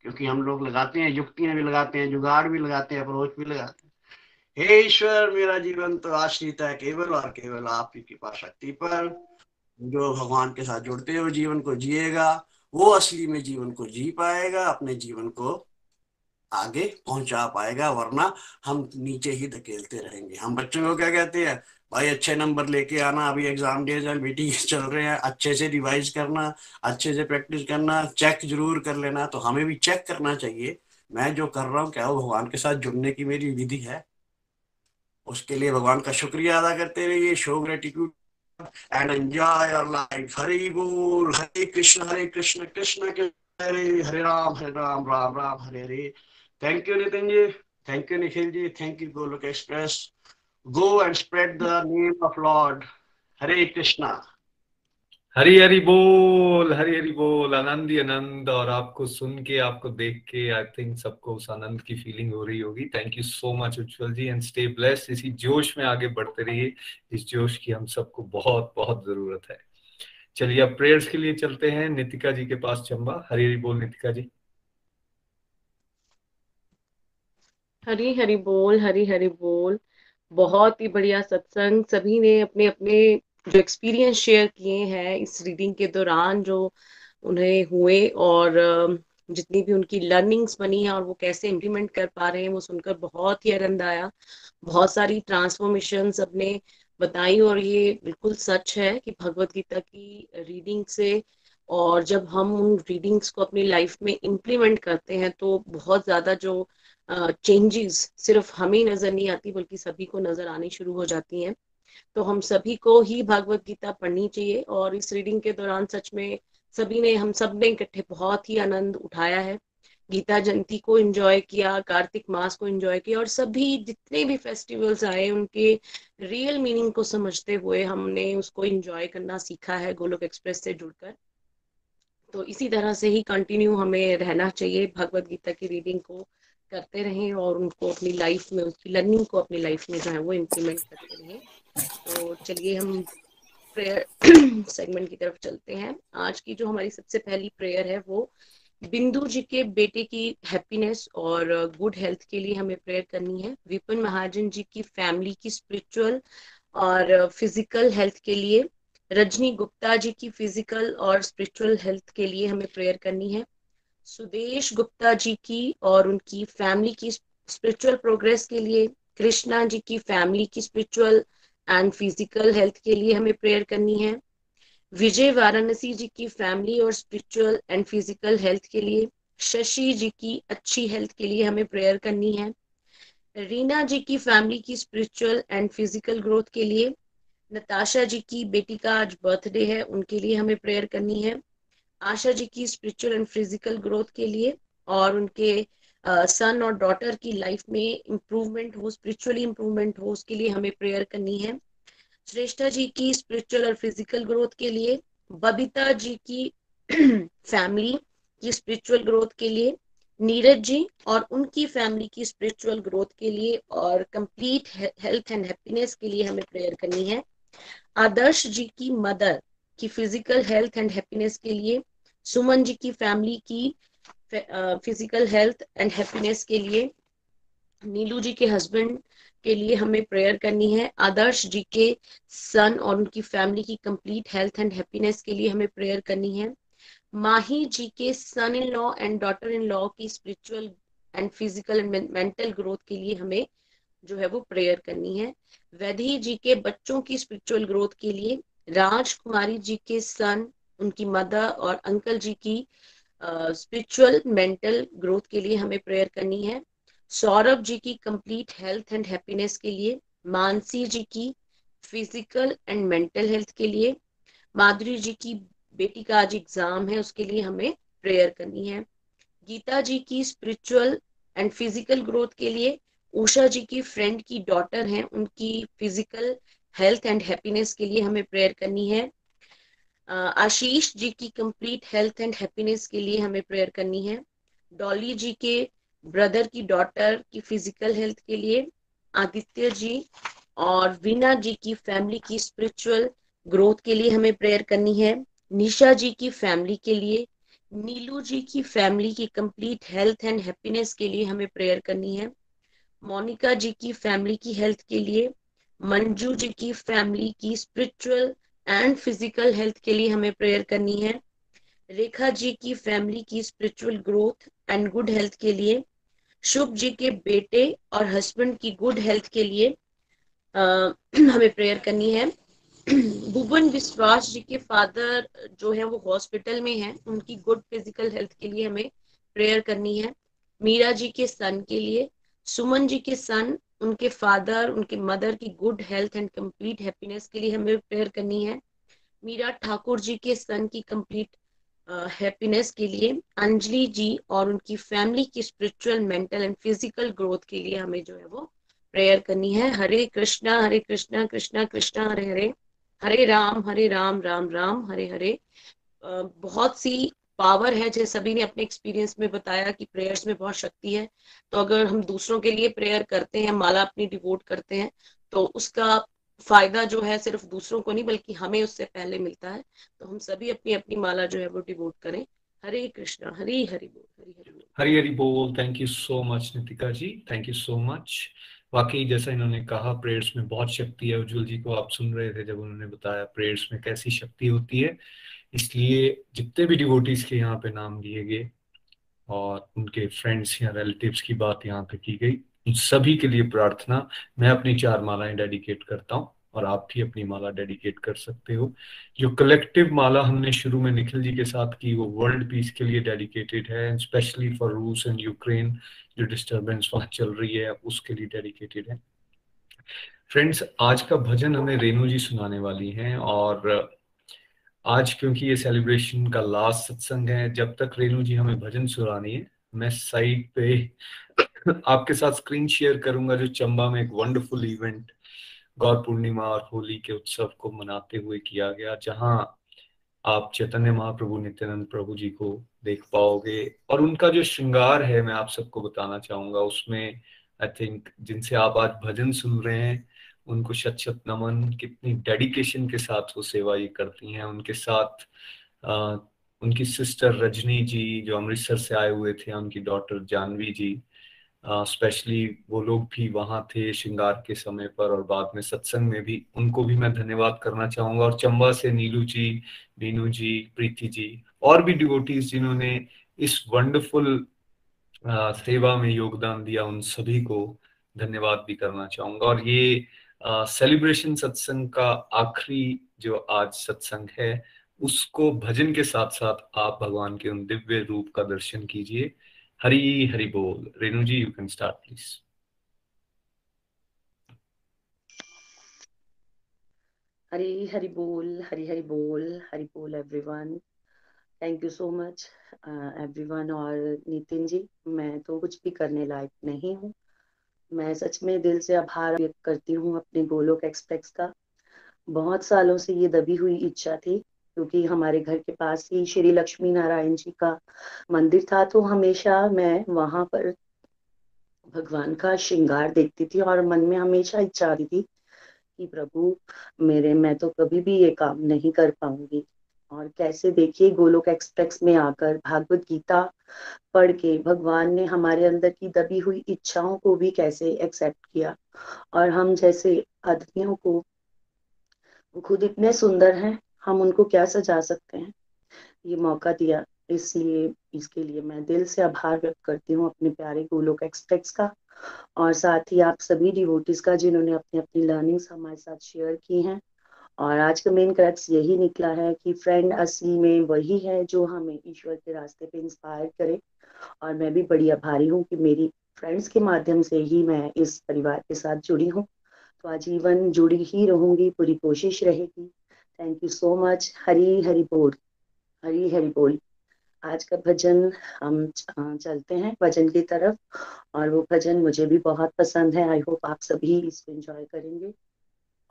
क्योंकि हम लोग लगाते हैं, युक्तियाँ भी लगाते हैं, जुगाड़ भी लगाते हैं, अप्रोच भी लगाते हैं। हे ईश्वर, मेरा जीवन तो आश्रित है केवल और केवल आपकी कृपा शक्ति पर। जो भगवान के साथ जुड़ते हुए जीवन को जिएगा, वो असली में जीवन को जी पाएगा, अपने जीवन को आगे पहुँचा पाएगा, वरना हम नीचे ही धकेलते रहेंगे। हम बच्चों को क्या कहते हैं? भाई अच्छे नंबर लेके आना, अभी एग्ज़ाम डेज़ एंड मीटिंग चल रहे हैं, अच्छे से रिवाइज करना, अच्छे से प्रैक्टिस करना चेक ज़रूर कर लेना तो हमें भी चेक करना चाहिए। मैं जो कर रहा हूँ, क्या वो भगवान के साथ जुड़ने की मेरी विधि है? उसके लिए भगवान का शुक्रिया अदा करते रहिए। Show gratitude and enjoy your life Hare बोल, Hare Krishna Hare Krishna Krishna Hare Hare Ram Hare Ram Ram Ram, Hare Hare. Thank you Nitin ji. Thank you Nikhil ji. Thank you Golok Express go and spread the name of Lord Hare Krishna Hari Hari बोल हरी हरी बोल। आनंद ही आनंद और आपको सुन के आपको देख के I think सबको उस आनंद की फीलिंग हो रही होगी। Thank you so much Ujjwal ji and stay bless इसी जोश में आगे बढ़ते रहिए। इस जोश की हम सबको बहुत बहुत ज़रूरत है। चलिए अब प्रेयर्स के लिए चलते हैं। नितिका जी के पास चंबा। हरी हरी बोल नितिका जी। हरी हरी बोल हरी हरी बोल। बहुत ही बढ़िया सत्संग। सभी ने अपने अपने जो एक्सपीरियंस शेयर किए हैं इस रीडिंग के दौरान जो उन्हें हुए और जितनी भी उनकी लर्निंग्स बनी है और वो कैसे इम्प्लीमेंट कर पा रहे हैं वो सुनकर बहुत ही आनंद आया। बहुत सारी ट्रांसफॉर्मेशन सबने बताई और ये बिल्कुल सच है कि भगवत गीता की रीडिंग से और जब हम उन रीडिंग्स को अपनी लाइफ में इम्प्लीमेंट करते हैं तो बहुत ज़्यादा जो चेंजेस सिर्फ़ हमें नज़र नहीं आती, बल्कि सभी को नज़र आनी शुरू हो जाती हैं। तो हम सभी को ही भागवत गीता पढ़नी चाहिए और इस रीडिंग के दौरान सच में सभी ने, हम सबने इकट्ठे बहुत ही आनंद उठाया है। गीता जयंती को एंजॉय किया, कार्तिक मास को एंजॉय किया और सभी जितने भी फेस्टिवल्स आए, उनके रियल मीनिंग को समझते हुए हमने उसको एंजॉय करना सीखा है गोलोक एक्सप्रेस से जुड़कर। तो इसी तरह से ही कंटिन्यू हमें रहना चाहिए भगवत गीता की रीडिंग को। करते रहें और उनको अपनी लाइफ में उसकी लर्निंग को अपनी लाइफ में जो है वो इम्प्लीमेंट करते रहें। तो चलिए हम प्रेयर सेगमेंट की तरफ़ चलते हैं। आज की जो हमारी सबसे पहली प्रेयर है वो, बिंदु जी के बेटे की हैप्पीनेस और गुड हेल्थ के लिए हमें प्रेयर करनी है। विपिन महाजन जी की फैमिली की स्पिरिचुअल और फ़िज़िकल हेल्थ के लिए, रजनी गुप्ता जी की फ़िज़िकल और स्पिरिचुअल हेल्थ के लिए हमें प्रेयर करनी है। सुदेश गुप्ता जी की और उनकी फैमिली की स्पिरिचुअल प्रोग्रेस के लिए, कृष्णा जी की फैमिली की स्पिरिचुअल एंड फ़िज़िकल हेल्थ के लिए हमें प्रेयर करनी है। विजय वाराणसी जी की फैमिली और स्पिरिचुअल एंड फ़िज़िकल हेल्थ के लिए, शशि जी की अच्छी हेल्थ के लिए हमें प्रेयर करनी है। रीना जी की फैमिली की स्पिरिचुअल एंड फ़िज़िकल ग्रोथ के लिए, नताशा जी की बेटी का आज बर्थडे है, उनके लिए हमें प्रेयर करनी है। आशा जी की स्पिरिचुअल एंड फ़िज़िकल ग्रोथ के लिए और उनके सन और डॉटर की लाइफ में इम्प्रूवमेंट हो स्पिरिचुअली इम्प्रूवमेंट हो, उसके लिए हमें प्रेयर करनी है। श्रेष्ठा जी की स्पिरिचुअल और फ़िज़िकल ग्रोथ के लिए, बबीता जी की फैमिली की स्पिरिचुअल ग्रोथ के लिए, नीरज जी और उनकी फैमिली की स्पिरिचुअल ग्रोथ के लिए और कंप्लीट हेल्थ एंड हैप्पीनेस के लिए हमें प्रेयर करनी है। आदर्श जी की मदर की फ़िज़िकल हेल्थ एंड हैप्पीनेस के लिए, सुमन जी की फैमिली की फ़िज़िकल हेल्थ एंड हैप्पीनेस के लिए, नीलू जी के हस्बैंड के लिए हमें प्रेयर करनी है। आदर्श जी के सन और उनकी फैमिली की कंप्लीट हेल्थ एंड हैप्पीनेस के लिए हमें प्रेयर करनी है। माही जी के son in law and daughter in law की spiritual and physical and mental growth के लिए हमें जो है वो प्रेयर करनी है। वैधी जी के बच्चों की स्पिरिचुअल ग्रोथ के लिए राजकुमारी जी के सन उनकी मदर और अंकल जी की स्पिरिचुअल मेंटल ग्रोथ के लिए हमें प्रेयर करनी है। सौरभ जी की कंप्लीट हेल्थ एंड हैप्पीनेस के लिए, मानसी जी की फ़िज़िकल एंड मेंटल हेल्थ के लिए, माधुरी जी की बेटी का आज एग्ज़ाम है, उसके लिए हमें प्रेयर करनी है। गीता जी की स्पिरिचुअल एंड फ़िज़िकल ग्रोथ के लिए, उषा जी की फ्रेंड की डॉटर हैं, उनकी फ़िज़िकल हेल्थ एंड हैप्पीनेस के लिए हमें प्रेयर करनी है। आशीष जी की कंप्लीट हेल्थ एंड हैप्पीनेस के लिए हमें प्रेयर करनी है। डॉली जी के ब्रदर की डॉटर की फ़िज़िकल हेल्थ के लिए, आदित्य जी और वीना जी की फैमिली की स्पिरिचुअल ग्रोथ के लिए हमें प्रेयर करनी है। निशा जी की फैमिली के लिए, नीलू जी की फैमिली की कंप्लीट हेल्थ एंड हैप्पीनेस के लिए हमें प्रेयर करनी है। मोनिका जी की फैमिली की हेल्थ के लिए मंजू जी की फैमिली की स्पिरिचुअल एंड फ़िज़िकल हेल्थ के लिए हमें प्रेयर करनी है। रेखा जी की फैमिली की spiritual growth and good health के लिए शुभ जी के बेटे और हस्बैंड की गुड हेल्थ के लिए आ, हमें प्रेयर करनी है। भुवन विश्वास जी के फादर जो है वो हॉस्पिटल में हैं उनकी गुड फ़िज़िकल हेल्थ के लिए हमें प्रेयर करनी है। मीरा जी के सन के लिए सुमन जी के सन उनके फादर, उनके मदर की good health and complete happiness के लिए हमें प्रेयर करनी है। मीरा ठाकुर जी के सन की कंप्लीट हैप्पीनेस के लिए, अंजलि जी और उनकी फैमिली की spiritual, mental and physical growth के लिए हमें जो है वो प्रेयर करनी है। हरे कृष्णा हरे कृष्णा कृष्णा कृष्णा, हरे हरे हरे राम हरे राम राम राम, हरे हरे। बहुत सी पावर है, जैसे सभी ने अपने एक्सपीरियंस में बताया कि प्रेयर्स में बहुत शक्ति है तो अगर हम दूसरों के लिए प्रेयर करते हैं, माला अपनी डिवोट करते हैं तो उसका फ़ायदा जो है सिर्फ़ दूसरों को नहीं, बल्कि हमें उससे पहले मिलता है तो हम सभी अपनी अपनी माला जो है वो डिवोट करें। हरे कृष्णा, हरी हरि बोल, हरी हरि बोल। हरी हरी बोल thank you so much Nitika ji thank you so much वाकई जैसा इन्होंने कहा, प्रेयर्स में बहुत शक्ति है। उज्जवल जी को आप सुन रहे थे जब उन्होंने बताया, प्रेयर्स में कैसी शक्ति होती है। इसलिए जितने भी डिवोटीज के यहाँ पे नाम लिए गए और उनके फ्रेंड्स या रिलेटिव्स की बात यहाँ पे की गई, उन सभी के लिए प्रार्थना, मैं अपनी चार मालाएँ डेडिकेट करता हूँ। और आप भी अपनी माला डेडिकेट कर सकते हो। जो कलेक्टिव माला हमने शुरू में निखिल जी के साथ की, वो वर्ल्ड पीस के लिए डेडिकेटेड है स्पेशली फॉर रूस एंड यूक्रेन जो डिस्टर्बेंस वहाँ चल रही है उसके लिए डेडिकेटेड है। फ्रेंड्स आज का भजन हमें रेणु जी सुनाने वाली हैं, और आज क्योंकि ये सेलिब्रेशन का लास्ट सत्संग है, जब तक रेणु जी हमें भजन सुनानी है, मैं साइड पे आपके साथ स्क्रीन शेयर करूँगा, जो चंबा में एक वंडरफुल इवेंट गौर पूर्णिमा और होली के उत्सव को मनाते हुए किया गया जहाँ आप चैतन्य महाप्रभु नित्यानंद प्रभु जी को देख पाओगे। और उनका जो श्रृंगार है मैं आप सबको बताना चाहूँगा उसमें आई थिंक जिनसे आप आज भजन सुन रहे हैं उनको शत शत नमन कितनी डेडिकेशन के साथ वो सेवा ये करती हैं। उनके साथ आ, उनकी सिस्टर रजनी जी जो अमृतसर से आए हुए थे उनकी डॉटर जानवी जी स्पेशली वो लोग भी वहाँ थे श्रृंगार के समय पर और बाद में सत्संग में भी, उनको भी मैं धन्यवाद करना चाहूँगा। और चंबा से नीलू जी, बीनू जी, प्रीति जी और भी डिवोटीज जिन्होंने इस वंडरफुल सेवा में योगदान दिया, उन सभी को धन्यवाद भी करना चाहूँगा। और ये सेलिब्रेशन सत्संग का आखिरी जो आज सत्संग है, उसको भजन के साथ साथ आप भगवान के उन दिव्य रूप का दर्शन कीजिए। हरि बोल। Renu ji you can start please Hari, Hari बोल, हरी, हरि बोल हरि बोल everyone thank you so much everyone और नितिन जी, मैं तो कुछ भी करने लायक नहीं हूँ। मैं सच में दिल से आभार व्यक्त करती हूँ अपने गोलोक एक्सप्रेस का। बहुत सालों से ये दबी हुई इच्छा थी क्योंकि हमारे घर के पास ही श्री लक्ष्मी नारायण जी का मंदिर था तो हमेशा मैं वहाँ पर भगवान का श्रृंगार देखती थी और मन में हमेशा इच्छा आती थी कि प्रभु, मेरे, मैं तो कभी भी ये काम नहीं कर पाऊँगी। और कैसे देखिए, गोलोक एक्सप्रेस में आकर भागवत गीता पढ़ के भगवान ने हमारे अंदर की दबी हुई इच्छाओं को भी कैसे एक्सेप्ट किया। और हम जैसे आदमियों को खुद इतने सुंदर हैं हम उनको क्या सजा सकते हैं? ये मौका दिया, इसलिए इसके लिए मैं दिल से आभार व्यक्त करती हूँ अपने प्यारे गोलोक एक्सप्रेस का, और साथ ही आप सभी डिवोटीज का जिन्होंने अपनी अपनी लर्निंग्स हमारे साथ शेयर की हैं। और आज का मेन क्रक्स यही निकला है कि फ्रेंड असली में वही है जो हमें ईश्वर के रास्ते पे इंस्पायर करे। और मैं भी बड़ी आभारी हूँ कि मेरी फ्रेंड्स के माध्यम से ही मैं इस परिवार के साथ जुड़ी हूँ। तो आजीवन जुड़ी ही रहूँगी, पूरी कोशिश रहेगी। Thank you so much Hari Hari बोल हरी हरी बोल आज का भजन हम चलते हैं भजन की तरफ़। और वो भजन मुझे भी बहुत पसंद है। आई होप आप सभी इसको एंजॉय करेंगे।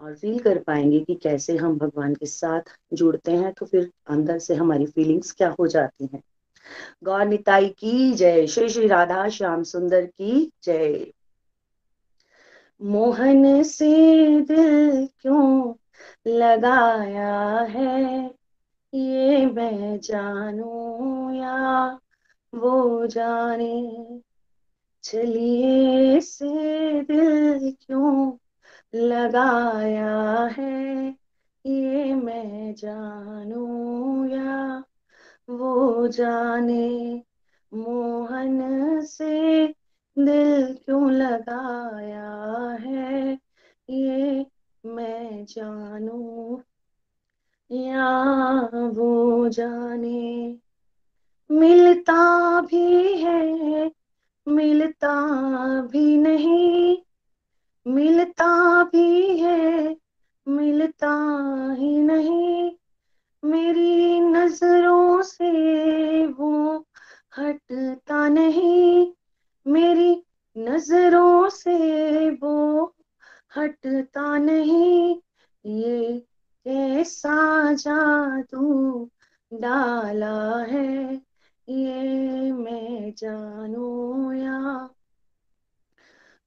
और फील कर पाएँगे कि कैसे हम भगवान के साथ जुड़ते हैं। तो फिर अंदर से हमारी फीलिंग्स क्या हो जाती हैं। गौर निताई की जय। श्री श्री राधा श्याम सुंदर की जय। मोहन से दिल क्यों लगाया है, ये मैं जानू या वो जाने। चलिए से दिल क्यों लगाया है, ये मैं जानू या वो जाने। मोहन से दिल क्यों लगाया है, ये मैं जानू या वो जाने। मिलता भी है, मिलता भी नहीं। मिलता भी है, मिलता ही नहीं। मेरी नज़रों से वो हटता नहीं। मेरी नज़रों से वो हटता नहीं। ये कैसा जादू डाला है? ये मैं जानू या?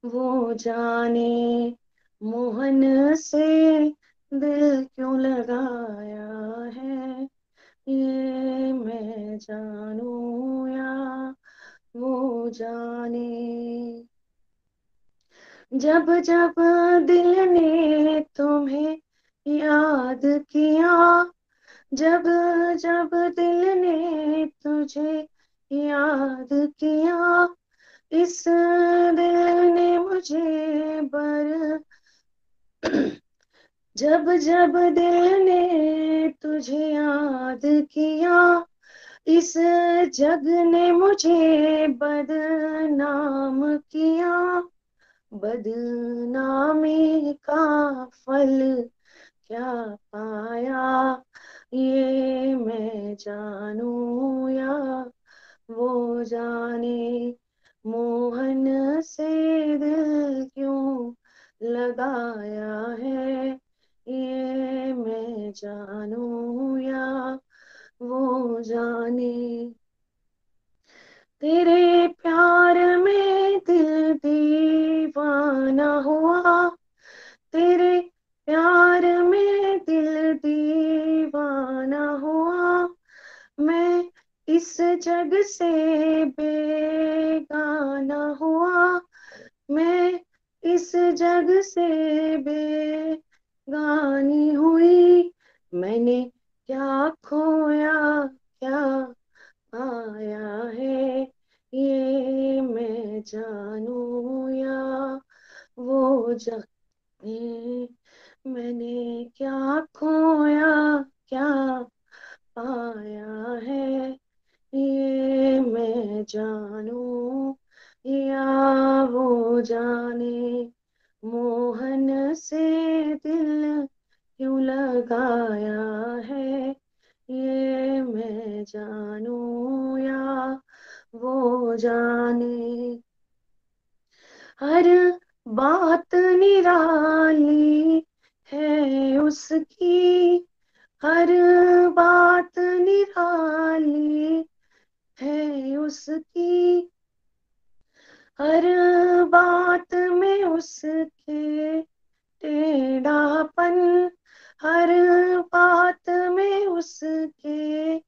वो जाने मोहन से दिल क्यों लगाया है? ये मैं जानू या? वो जाने जब जब दिल ने तुम्हें याद किया, जब जब दिल ने तुझे याद किया, इस दिल ने मुझे बर, जब जब दिल ने तुझे याद किया, इस जग ने मुझे बदनाम किया। बदनामी का फल क्या पाया? ये मैं जानू या वो जाने? मोहन से दिल क्यों लगाया है? ये मैं जानू या वो जाने? तेरे प्यार में दिल दीवाना हुआ। तेरे प्यार में दिल दीवाना हुआ। मैं इस जग से बेगाना हुआ। मैं इस जग से बेगानी हुई। मैंने क्या खोया, क्या पाया है, ये मैं जानू या वो जाने मैंने क्या खोया, क्या पाया है, ये मैं जानू या वो जाने मोहन से दिल क्यों लगाया है ये मैं जानू या वो जाने। हर बात निराली है उसकी, हर बात निराली है उसकी, हर बात में उसके टेढ़ापन हर बात में उसके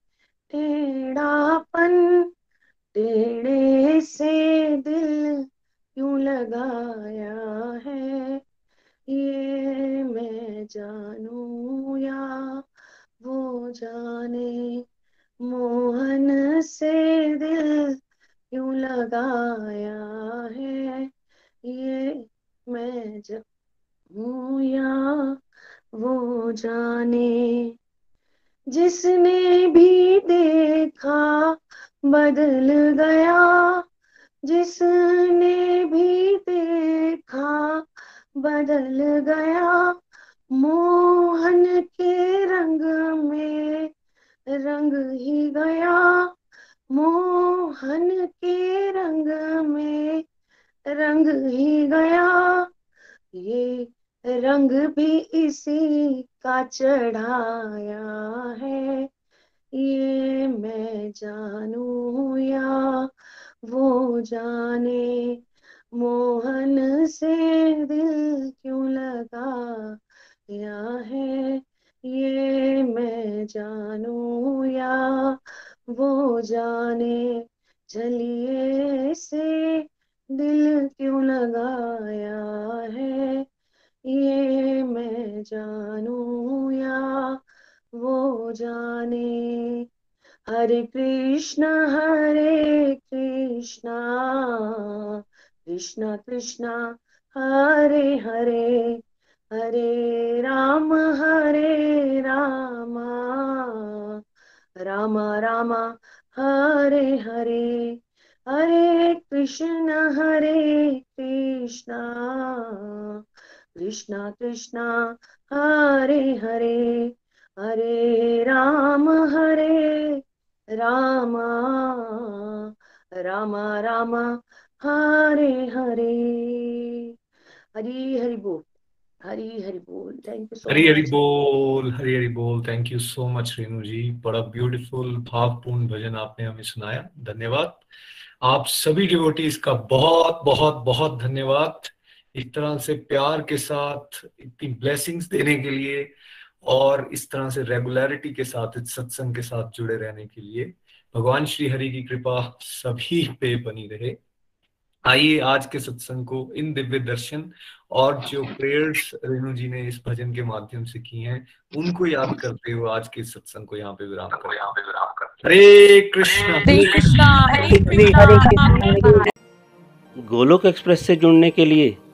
टेढ़ापन, टेढ़े से दिल क्यों लगाया है। ये मैं जानू या वो जाने, मोहन से दिल क्यों लगाया है। ये मैं जानू या वो जाने जिसने भी देखा बदल गया, जिसने भी देखा बदल गया, मोहन के रंग में रंग ही गया, मोहन के रंग में रंग ही गया। ये रंग भी इसी का चढ़ाया है। ये मैं जानू या वो जाने, मोहन से दिल क्यों लगा या है? ये मैं जानू या वो जाने चलिए से दिल क्यों लगाया है? ये मैं जानू या वो जाने। हरे कृष्ण, हरे कृष्णा कृष्णा कृष्णा, हरे हरे हरे राम, हरे रामा रामा रामा, हरे हरे हरे कृष्ण, हरे कृष्णा। कृष्णा कृष्णा हरे हरे हरे राम हरे राम राम राम हरे हरे। हरी हरि बोल हरी हरि बोल thank you so Hari Hari बोल हरी हरी बोल thank you so much Renu ji. बड़ा ब्यूटीफुल भावपूर्ण भजन आपने हमें सुनाया धन्यवाद। आप सभी डिवोटीज का बहुत बहुत बहुत धन्यवाद। इस तरह से प्यार के साथ इतनी ब्लेसिंग्स देने के लिए और इस तरह से रेगुलरिटी के साथ इस सत्संग के साथ जुड़े रहने के लिए भगवान श्री हरि की कृपा सभी पे बनी रहे। आइए आज के सत्संग को इन दिव्य दर्शन और जो प्रेयर्स रेणु जी ने इस भजन के माध्यम से की हैं उनको याद करते हुए आज के सत्संग को यहाँ पे विराम कर यहाँ पे विराम कर हरे कृष्ण हरे कृष्णा। हरे कृष्णा। गोलोक एक्सप्रेस से जुड़ने के लिए